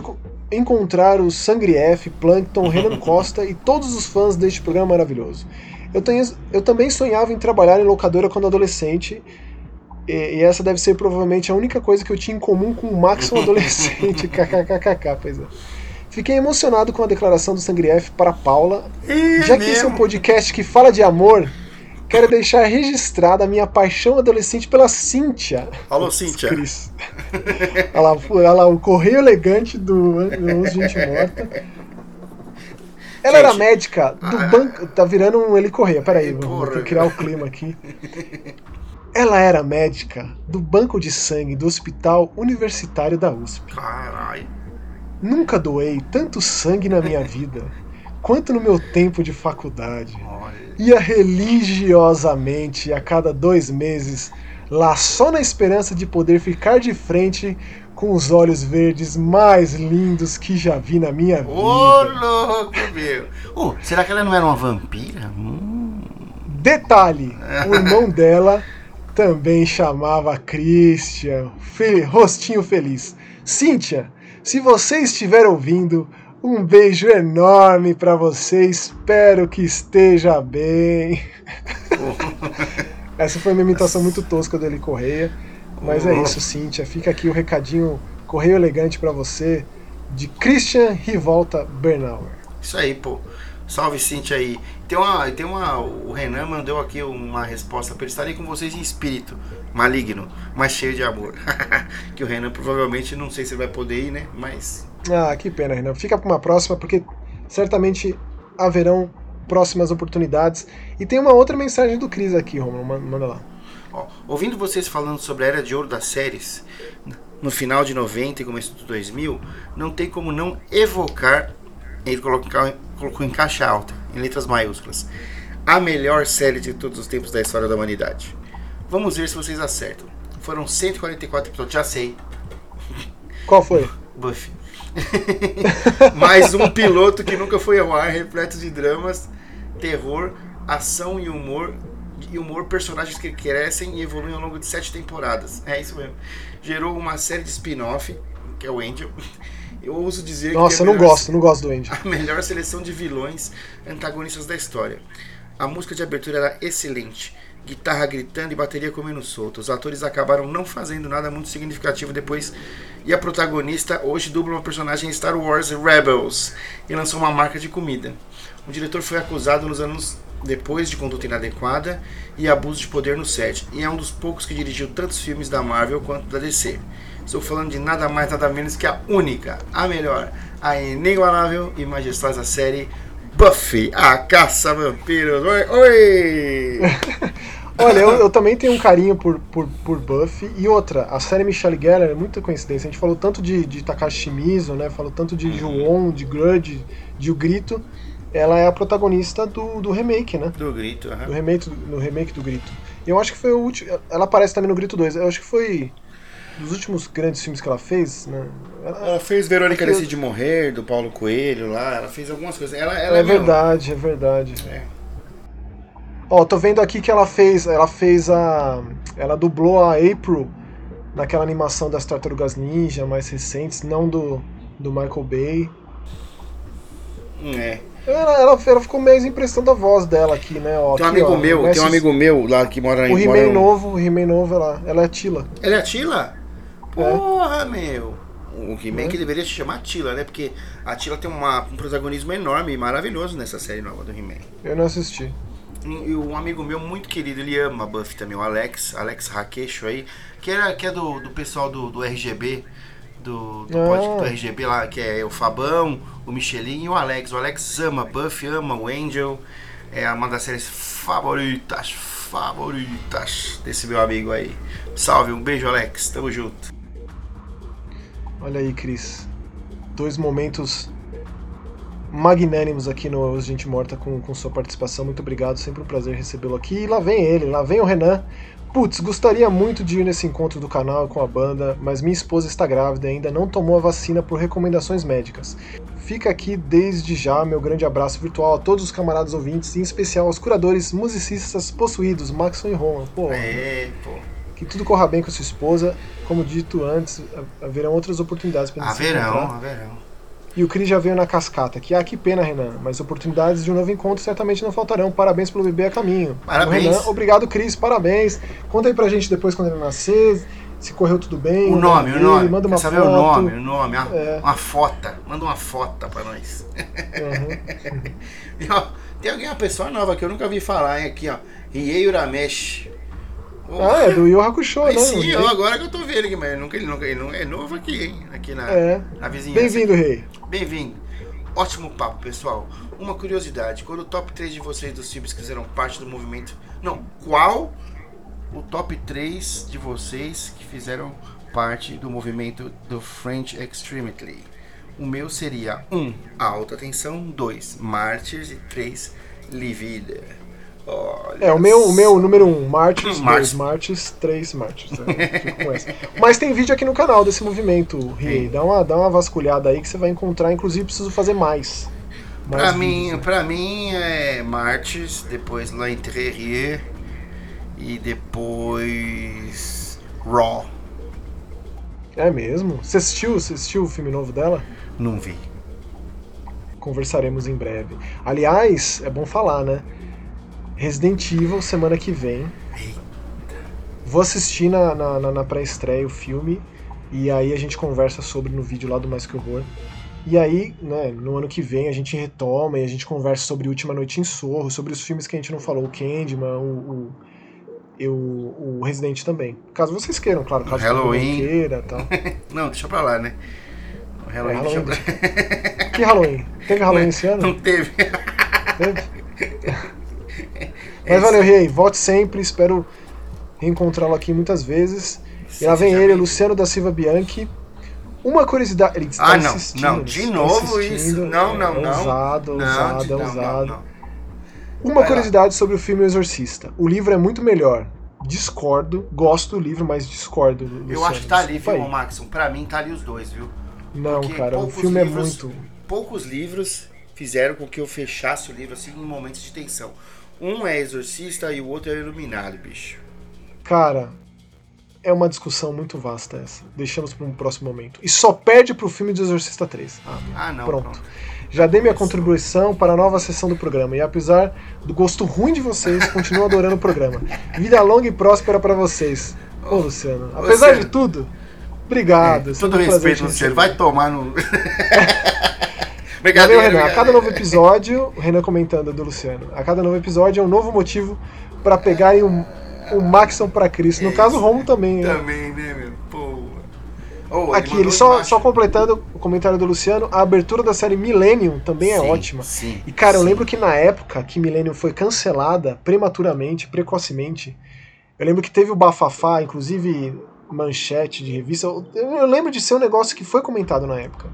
Speaker 1: encontrar o Sangrief, Plankton, Renan Costa e todos os fãs deste programa maravilhoso. Eu, tenho, eu também sonhava em trabalhar em locadora quando adolescente. E, e essa deve ser provavelmente a única coisa que eu tinha em comum com o Max, um adolescente. KKKKK, pois é. Fiquei emocionado com a declaração do Sangrief para Paula.
Speaker 2: É
Speaker 1: Já que esse é um podcast que fala de amor, quero deixar registrada a minha paixão adolescente pela Cíntia.
Speaker 2: Alô, Cíntia.
Speaker 1: Cris. olha, lá, o correio elegante do, do Gente Morta. Ela era
Speaker 2: Gente,
Speaker 1: médica do
Speaker 2: ah.
Speaker 1: banco. Tá virando um ele correia. Peraí, vou, vou criar o clima aqui. Ela era médica do banco de sangue do Hospital Universitário da USP.
Speaker 2: Caralho.
Speaker 1: Nunca doei tanto sangue na minha vida quanto no meu tempo de faculdade. Ia religiosamente a cada dois meses, lá só na esperança de poder ficar de frente com os olhos verdes mais lindos que já vi na minha vida.
Speaker 2: Ô, louco, meu. Uh, será que ela não era uma vampira? Hum.
Speaker 1: Detalhe: o irmão dela também chamava Christian. Fe- rostinho feliz. Cíntia, se você estiver ouvindo, um beijo enorme pra você. Espero que esteja bem. Essa foi uma imitação muito tosca do Eli Correia. Mas é isso, Cíntia. Fica aqui o recadinho correio elegante pra você de Christian Rivolta Bernauer.
Speaker 2: Isso aí, pô. Salve, Cintia aí. Tem uma, tem uma. O Renan mandou aqui uma resposta para ele estarei com vocês em espírito, maligno, mas cheio de amor. que o Renan provavelmente não sei se vai poder ir, né? Mas.
Speaker 1: Ah, que pena, Renan. Fica pra uma próxima, porque certamente haverão próximas oportunidades. E tem uma outra mensagem do Cris aqui, Romulo, manda lá.
Speaker 2: Ó, ouvindo vocês falando sobre a era de ouro das séries, no final de 90 e começo de 2000, não tem como não evocar, ele colocou, colocou em caixa alta, em letras maiúsculas, a melhor série de todos os tempos da história da humanidade. Vamos ver se vocês acertam. Foram 144 episódios, já sei.
Speaker 1: Qual foi?
Speaker 2: Buffy. Mais um piloto que nunca foi ao ar, repleto de dramas, terror, ação e humor. E humor, personagens que crescem e evoluem ao longo de sete temporadas. É isso mesmo. Gerou uma série de spin-off, que é o Angel. Eu ouso dizer
Speaker 1: Nossa,
Speaker 2: que.
Speaker 1: Nossa, eu não gosto, não gosto do Angel.
Speaker 2: A melhor seleção de vilões antagonistas da história. A música de abertura era excelente guitarra gritando e bateria comendo solto. Os atores acabaram não fazendo nada muito significativo depois e a protagonista hoje dubla uma personagem em Star Wars Rebels e lançou uma marca de comida. O diretor foi acusado nos anos depois de conduta inadequada e abuso de poder no set, e é um dos poucos que dirigiu tantos filmes da Marvel quanto da DC. Estou falando de nada mais nada menos que a única, a melhor, a inigualável e majestosa série Buffy, a caça vampiros. Oi, oi!
Speaker 1: Olha, eu, eu, também tenho um carinho por, por, por Buffy. E outra, a série Michelle Geller é muita coincidência. A gente falou tanto de, de Takashi Mizu, né? Falou tanto de uhum. de Grudge, de O Grito. Ela é a protagonista do, do remake, né?
Speaker 2: Do Grito,
Speaker 1: uhum. Do remake, do remake do Grito. E eu acho que foi o último... Ela aparece também no Grito 2. Eu acho que foi dos últimos grandes filmes que ela fez, né?
Speaker 2: Ela, ela fez Verônica Decide Morrer, do Paulo Coelho lá, ela fez algumas coisas. Ela, ela
Speaker 1: é, é verdade, é verdade. É. Ó, tô vendo aqui que ela fez, ela fez a, ela dublou a April naquela animação das Tartarugas Ninja mais recentes, não do, do Michael Bay.
Speaker 2: É.
Speaker 1: Ela, ela, ela ficou meio impressão da voz dela aqui, né? Ó,
Speaker 2: tem um
Speaker 1: aqui,
Speaker 2: amigo
Speaker 1: ó,
Speaker 2: meu, tem um amigo meu lá que mora
Speaker 1: em O He-Man novo, o He-Man novo, ela, ela é a Tila.
Speaker 2: Ela é a Tila? Porra, é. meu. O He-Man que deveria se chamar Tila, né? Porque a Tila tem uma, um protagonismo enorme e maravilhoso nessa série nova do He-Man.
Speaker 1: Eu não assisti.
Speaker 2: E um amigo meu muito querido, ele ama Buffy também, o Alex, Alex Raqueixo aí, que, era, que é do, do pessoal do, do RGB, do, do, ah. do RGB lá, que é o Fabão, o Michelin e o Alex. O Alex ama Buffy, ama o Angel, é uma das séries favoritas, favoritas desse meu amigo aí. Salve, um beijo, Alex, tamo junto.
Speaker 1: Olha aí, Cris. Dois momentos magnânimos aqui no Gente Morta com, com sua participação. Muito obrigado, sempre um prazer recebê-lo aqui. E lá vem ele, lá vem o Renan. Putz, gostaria muito de ir nesse encontro do canal com a banda, mas minha esposa está grávida e ainda não tomou a vacina por recomendações médicas. Fica aqui desde já meu grande abraço virtual a todos os camaradas ouvintes, em especial aos curadores musicistas possuídos, Maxon e Roman.
Speaker 2: Pô, é, pô.
Speaker 1: Que tudo corra bem com sua esposa. Como dito antes, haverão outras oportunidades para
Speaker 2: haverão, haverão.
Speaker 1: E o Cris já veio na cascata. Que, ah, que pena, Renan. Mas oportunidades de um novo encontro certamente não faltarão. Parabéns pelo bebê a caminho.
Speaker 2: Parabéns.
Speaker 1: Renan, obrigado, Cris. Parabéns. Conta aí pra gente depois quando ele nascer. Se correu tudo bem.
Speaker 2: O nome, o nome. Manda uma Quer saber foto. o nome, o nome. É. uma foto. Manda uma foto pra nós. Uhum. e, ó, tem alguém, uma pessoa nova que eu nunca vi falar, hein? Aqui, ó. Riei Uramesh.
Speaker 1: Ah, é do Yu Hakusho, né?
Speaker 2: Sim, eu, agora que eu tô vendo aqui, mas ele, nunca, ele, nunca, ele não é novo aqui, hein? Aqui na,
Speaker 1: é.
Speaker 2: na vizinhança.
Speaker 1: Bem-vindo, Rei.
Speaker 2: Bem-vindo. Ótimo papo, pessoal. Uma curiosidade: quando o top 3 de vocês dos filmes que fizeram parte do movimento. Não, qual o top 3 de vocês que fizeram parte do movimento do French Extremity? O meu seria 1. Um, alta tensão. 2. Martyrs. E 3. Livida.
Speaker 1: Olha é, o meu, o meu número 1, um, Martyrs, 2 Martyrs, 3 Martyrs. Né? Mas tem vídeo aqui no canal desse movimento, Rie. Dá uma, dá uma vasculhada aí que você vai encontrar. Inclusive, preciso fazer mais.
Speaker 2: mais pra, mim, né? pra mim é Martyrs, depois La Interrier e depois Raw.
Speaker 1: É mesmo? Você assistiu, você assistiu o filme novo dela?
Speaker 2: Não vi.
Speaker 1: Conversaremos em breve. Aliás, é bom falar, né? Resident Evil semana que vem. Vou assistir na, na, na pré-estreia o filme e aí a gente conversa sobre no vídeo lá do Mais Que Horror. E aí, né, no ano que vem a gente retoma e a gente conversa sobre Última Noite em Sorro, sobre os filmes que a gente não falou, o Candyman, o, o, o, o Resident também. Caso vocês queiram, claro, caso
Speaker 2: Halloween.
Speaker 1: queira tal.
Speaker 2: não, deixa pra lá, né?
Speaker 1: O Halloween, é, Halloween deixa pra... Que Halloween? Teve Halloween esse ano?
Speaker 2: Não teve. Teve?
Speaker 1: Mas valeu, Rei. Volte sempre. Espero reencontrá-lo aqui muitas vezes. E lá vem ele, Luciano da Silva Bianchi. Uma curiosidade. Ele está
Speaker 2: Ah, não, não, de novo isso. Não, não,
Speaker 1: É
Speaker 2: não.
Speaker 1: Ousado, ousado,
Speaker 2: não,
Speaker 1: ousado.
Speaker 2: não, não.
Speaker 1: Uma
Speaker 2: Vai lá.
Speaker 1: curiosidade sobre o filme O Exorcista. O livro é muito melhor. Discordo. Gosto do livro, mas discordo.
Speaker 2: Eu
Speaker 1: Luciano.
Speaker 2: acho que tá ali, viu. Maxon? Pra mim tá ali os dois, viu?
Speaker 1: Não,
Speaker 2: Porque
Speaker 1: cara, o filme
Speaker 2: livros-
Speaker 1: é muito.
Speaker 2: Poucos livros fizeram com que eu fechasse o livro assim em momentos de tensão. Um é Exorcista e o outro é Iluminado, bicho.
Speaker 1: Cara, é uma discussão muito vasta essa. Deixamos para um próximo momento. E só perde pro filme de Exorcista 3. Ah,
Speaker 2: Ah, não,
Speaker 1: Pronto.
Speaker 2: pronto.
Speaker 1: Já dei minha contribuição para a nova sessão do programa. E apesar do gosto ruim de vocês, continuo adorando o programa. Vida longa e próspera para vocês. Ô, Luciano, apesar
Speaker 2: Luciano.
Speaker 1: de tudo, obrigado.
Speaker 2: É, todo respeito, Luciano. Vai tomar no.
Speaker 1: Valeu,
Speaker 2: Brincadeira,
Speaker 1: Renan. A cada novo episódio, o Renan comentando do Luciano, a cada novo episódio é um novo motivo para pegarem o, o Maxon para Cristo. No
Speaker 2: É
Speaker 1: caso, o. Romulo também. né?
Speaker 2: Também, né, meu? Pô. Oh,
Speaker 1: Aqui, ele só, só completando o comentário do Luciano, a abertura da série Millennium também é
Speaker 2: Sim,
Speaker 1: ótima.
Speaker 2: Sim.
Speaker 1: E cara, eu
Speaker 2: sim.
Speaker 1: lembro que na época que Millennium foi cancelada prematuramente, precocemente, eu lembro que teve o bafafá, inclusive manchete de revista. Eu, eu lembro de ser um negócio que foi comentado na época.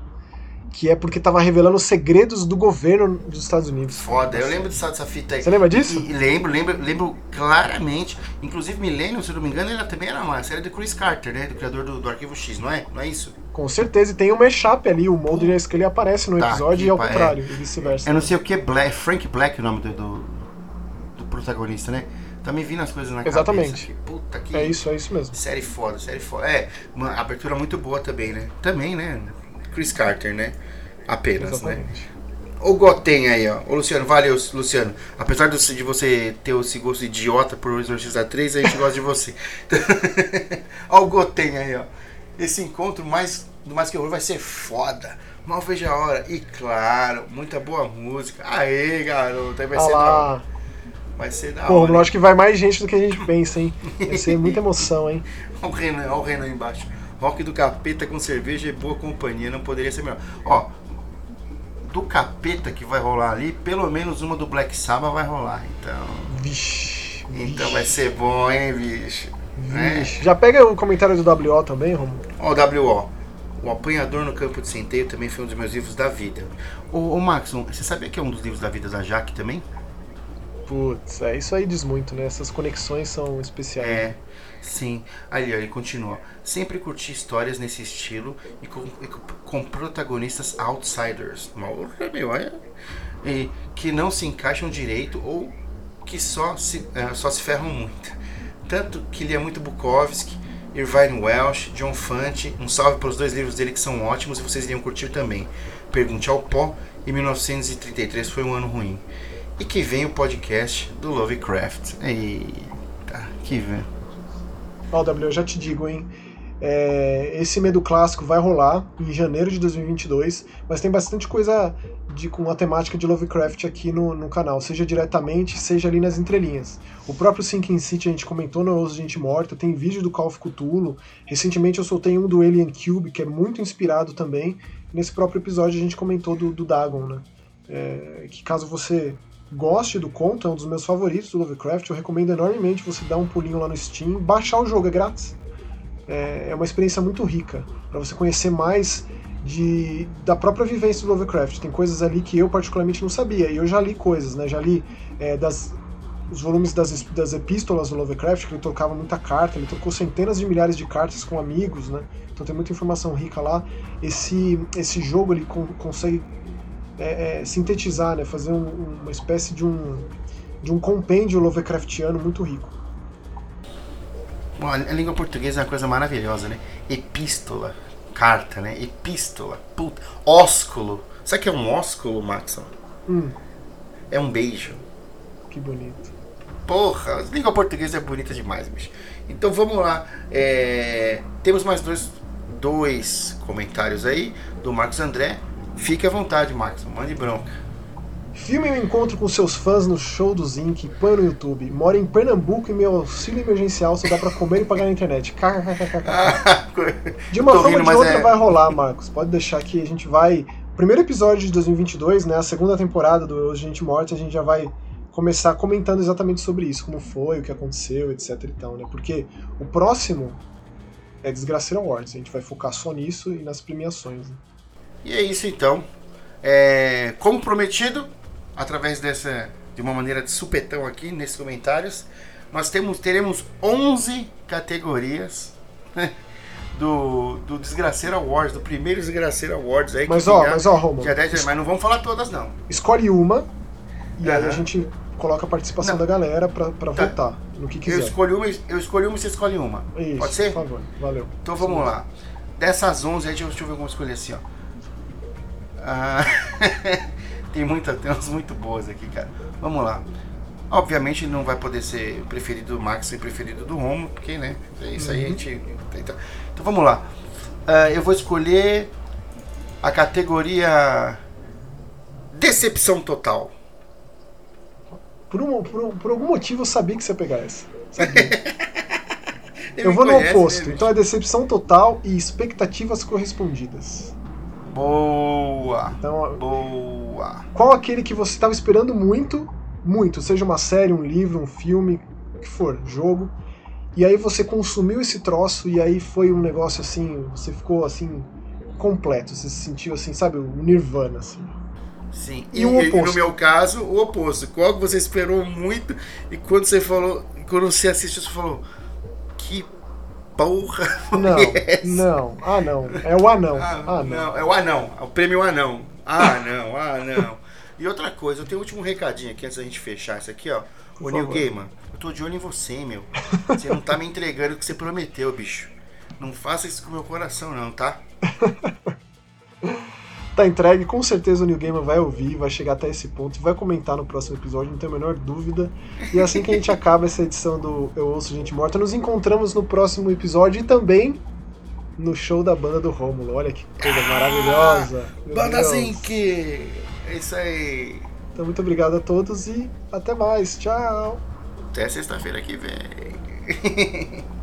Speaker 1: Que é porque tava revelando os segredos do governo dos Estados Unidos.
Speaker 2: Foda, eu lembro dessa, fita aí.
Speaker 1: Você lembra disso?
Speaker 2: E, e lembro, lembro, lembro claramente. Inclusive, Millennium, se eu não me engano, ela também era uma série do Chris Carter, né? Do criador do, do Arquivo X, não é? Não é isso?
Speaker 1: Com certeza. E tem um mashup ali, o Mulder e a Scully aparece no
Speaker 2: Tá,
Speaker 1: episódio
Speaker 2: que
Speaker 1: e ao
Speaker 2: pa- é.
Speaker 1: contrário, e vice-versa.
Speaker 2: Eu não sei o que, Black, Frank Black é o nome do, do, do protagonista, né? Também vindo as coisas na
Speaker 1: Exatamente.
Speaker 2: cabeça. Que puta que.
Speaker 1: É isso, é isso mesmo.
Speaker 2: Série foda, série foda. É, uma abertura muito boa também, né? Também, né? Chris Carter, né? Apenas, né?
Speaker 1: Exatamente.
Speaker 2: O Goten aí, ó. Ô, Luciano, valeu, Luciano. Apesar de você ter esse gosto idiota por Exorcista 3, a gente gosta de você. ó o Goten aí, ó. Esse encontro mais do mais que horror vai ser foda. Mal vejo a hora. E claro, muita boa música. Aê, garoto. Aí vai
Speaker 1: Ah
Speaker 2: ser da hora. Vai ser da
Speaker 1: Pô,
Speaker 2: hora.
Speaker 1: eu acho que vai mais gente do que a gente pensa, hein? Vai ser muita emoção, hein?
Speaker 2: Olha o Renan, olha o Renan embaixo. Rock do capeta com cerveja e boa companhia. Não poderia ser melhor. Ó, do capeta que vai rolar ali, pelo menos uma do Black Sabbath vai rolar. Então.
Speaker 1: Vixe.
Speaker 2: Então vai ser bom, hein, bicho? É.
Speaker 1: Vixe. Já pega o comentário do WO também, Romulo?
Speaker 2: Ó, o WO. O Apanhador no Campo de Centeio também foi um dos meus livros da vida. Ô, ô Maxon, você sabia que é um dos livros da vida da Jaque também?
Speaker 1: Putz, é, isso aí diz muito, né? Essas conexões são especiais.
Speaker 2: É, sim. Ali, ele continua. Sempre curti histórias nesse estilo e com, e com- protagonistas outsiders. Meu, é, e que não se encaixam direito ou que só se, eh, só se ferram muito. Tanto que ele é muito Bukowski, Irvine Welsh, John Fante. Um salve para os dois livros dele que são ótimos e vocês iriam curtir também. Pergunte ao Pó e 1933 foi um ano ruim. E que vem o podcast do Lovecraft. Eita, que vem.
Speaker 1: Ó, W, eu já te digo, hein? É, esse medo clássico vai rolar em janeiro de 2022, mas tem bastante coisa de, com a temática de Lovecraft aqui no, no canal, seja diretamente, seja ali nas entrelinhas. O próprio Sinking City a gente comentou no Osso de Gente Morta, tem vídeo do Call of Cthulhu. Recentemente eu soltei um do Alien Cube, que é muito inspirado também. Nesse próprio episódio a gente comentou do, do Dagon, né? É, que caso você goste do conto, é um dos meus favoritos do Lovecraft, eu recomendo enormemente você dar um pulinho lá no Steam, baixar o jogo, é grátis. É, é uma experiência muito rica, para você conhecer mais de, da própria vivência do Lovecraft. Tem coisas ali que eu particularmente não sabia, e eu já li coisas, né? Já li é, das, os volumes das, das epístolas do Lovecraft, que ele trocava muita carta, ele trocou centenas de milhares de cartas com amigos, né? Então tem muita informação rica lá. Esse, esse jogo ele con consegue é, é, sintetizar, né? Fazer um- uma espécie de um, de um compêndio Lovecraftiano muito rico.
Speaker 2: Bom, a língua portuguesa é uma coisa maravilhosa, né? Epístola, carta, né? Epístola, puta, ósculo. Sabe o que é um ósculo, Maxon?
Speaker 1: Hum,
Speaker 2: É um beijo.
Speaker 1: que bonito.
Speaker 2: Porra, a língua portuguesa é bonita demais, bicho. Então vamos lá. É, temos mais dois, dois comentários aí do Marcos André. Fique à vontade, Marcos. Mande bronca.
Speaker 1: Filme um encontro com seus fãs no show do Zinc, põe no YouTube. Moro em Pernambuco e meu auxílio emergencial só dá pra comer e pagar na internet. KKKKK. De uma forma ou de outra
Speaker 2: é-
Speaker 1: vai rolar, Marcos. Pode deixar que a gente vai. Primeiro episódio de 2022, né? A segunda temporada do Hoje Gente Morte, a gente já vai começar comentando exatamente sobre isso, como foi, o que aconteceu, etc e tal, né? Porque o próximo é Desgraceira Awards, a gente vai focar só nisso e nas premiações. Né?
Speaker 2: E é isso então. É, como prometido, através dessa de uma maneira de supetão aqui nesses comentários, nós temos teremos 11 categorias né, do, do Desgraceira Awards, do primeiro Desgraceira Awards aí.
Speaker 1: Mas ó, mas ó, Romulo.
Speaker 2: mas não vamos falar todas não.
Speaker 1: Escolhe uma e uhum. aí a gente coloca a participação não. da galera pra, pra tá. votar no que quiser.
Speaker 2: Eu escolhi uma, eu escolhi uma e você escolhe uma.
Speaker 1: Isso,
Speaker 2: Pode ser?
Speaker 1: Por favor, valeu.
Speaker 2: Então vamos Sim. lá. Dessas 11, deixa eu ver como escolher assim, ó. Ah, tem, muita, tem umas muito boas aqui, cara. Vamos lá. Obviamente não vai poder ser preferido do Max e preferido do Romo, porque, né? É isso aí a uhum. gente. Então, então vamos lá. Uh, eu vou escolher a categoria Decepção Total.
Speaker 1: Por, um, por, um, por algum motivo eu sabia que você ia pegar essa. eu vou conhece, no oposto. Né, então é decepção total e expectativas correspondidas.
Speaker 2: Boa! Então, boa!
Speaker 1: Qual aquele que você estava esperando muito muito, seja uma série, um livro, um filme, o que for, jogo. E aí você consumiu esse troço e aí foi um negócio assim, você ficou assim completo, você se sentiu assim, sabe, o nirvana assim.
Speaker 2: Sim. E, e, um e no meu caso, o oposto. Qual que você esperou muito e quando você falou, quando você assistiu, você falou que porra.
Speaker 1: Não, não. Ah, não. É o anão. Ah, ah não.
Speaker 2: não. É o anão. É o prêmio anão. Ah, não. Ah, não. E outra coisa, eu tenho um último recadinho aqui antes da gente fechar isso aqui, ó. Por Ô, New Gamer, eu tô de olho em você, meu. Você não tá me entregando o que você prometeu, bicho. Não faça isso com o meu coração, não, tá?
Speaker 1: tá entregue, com certeza o New Gamer vai ouvir, vai chegar até esse ponto e vai comentar no próximo episódio, não tenho a menor dúvida. E assim que a gente acaba essa edição do Eu Ouço Gente Morta, nos encontramos no próximo episódio e também no show da banda do Rômulo. Olha que coisa ah, maravilhosa.
Speaker 2: Banda Zinc! É isso aí.
Speaker 1: Então, muito obrigado a todos e até mais. Tchau.
Speaker 2: Até sexta-feira que vem.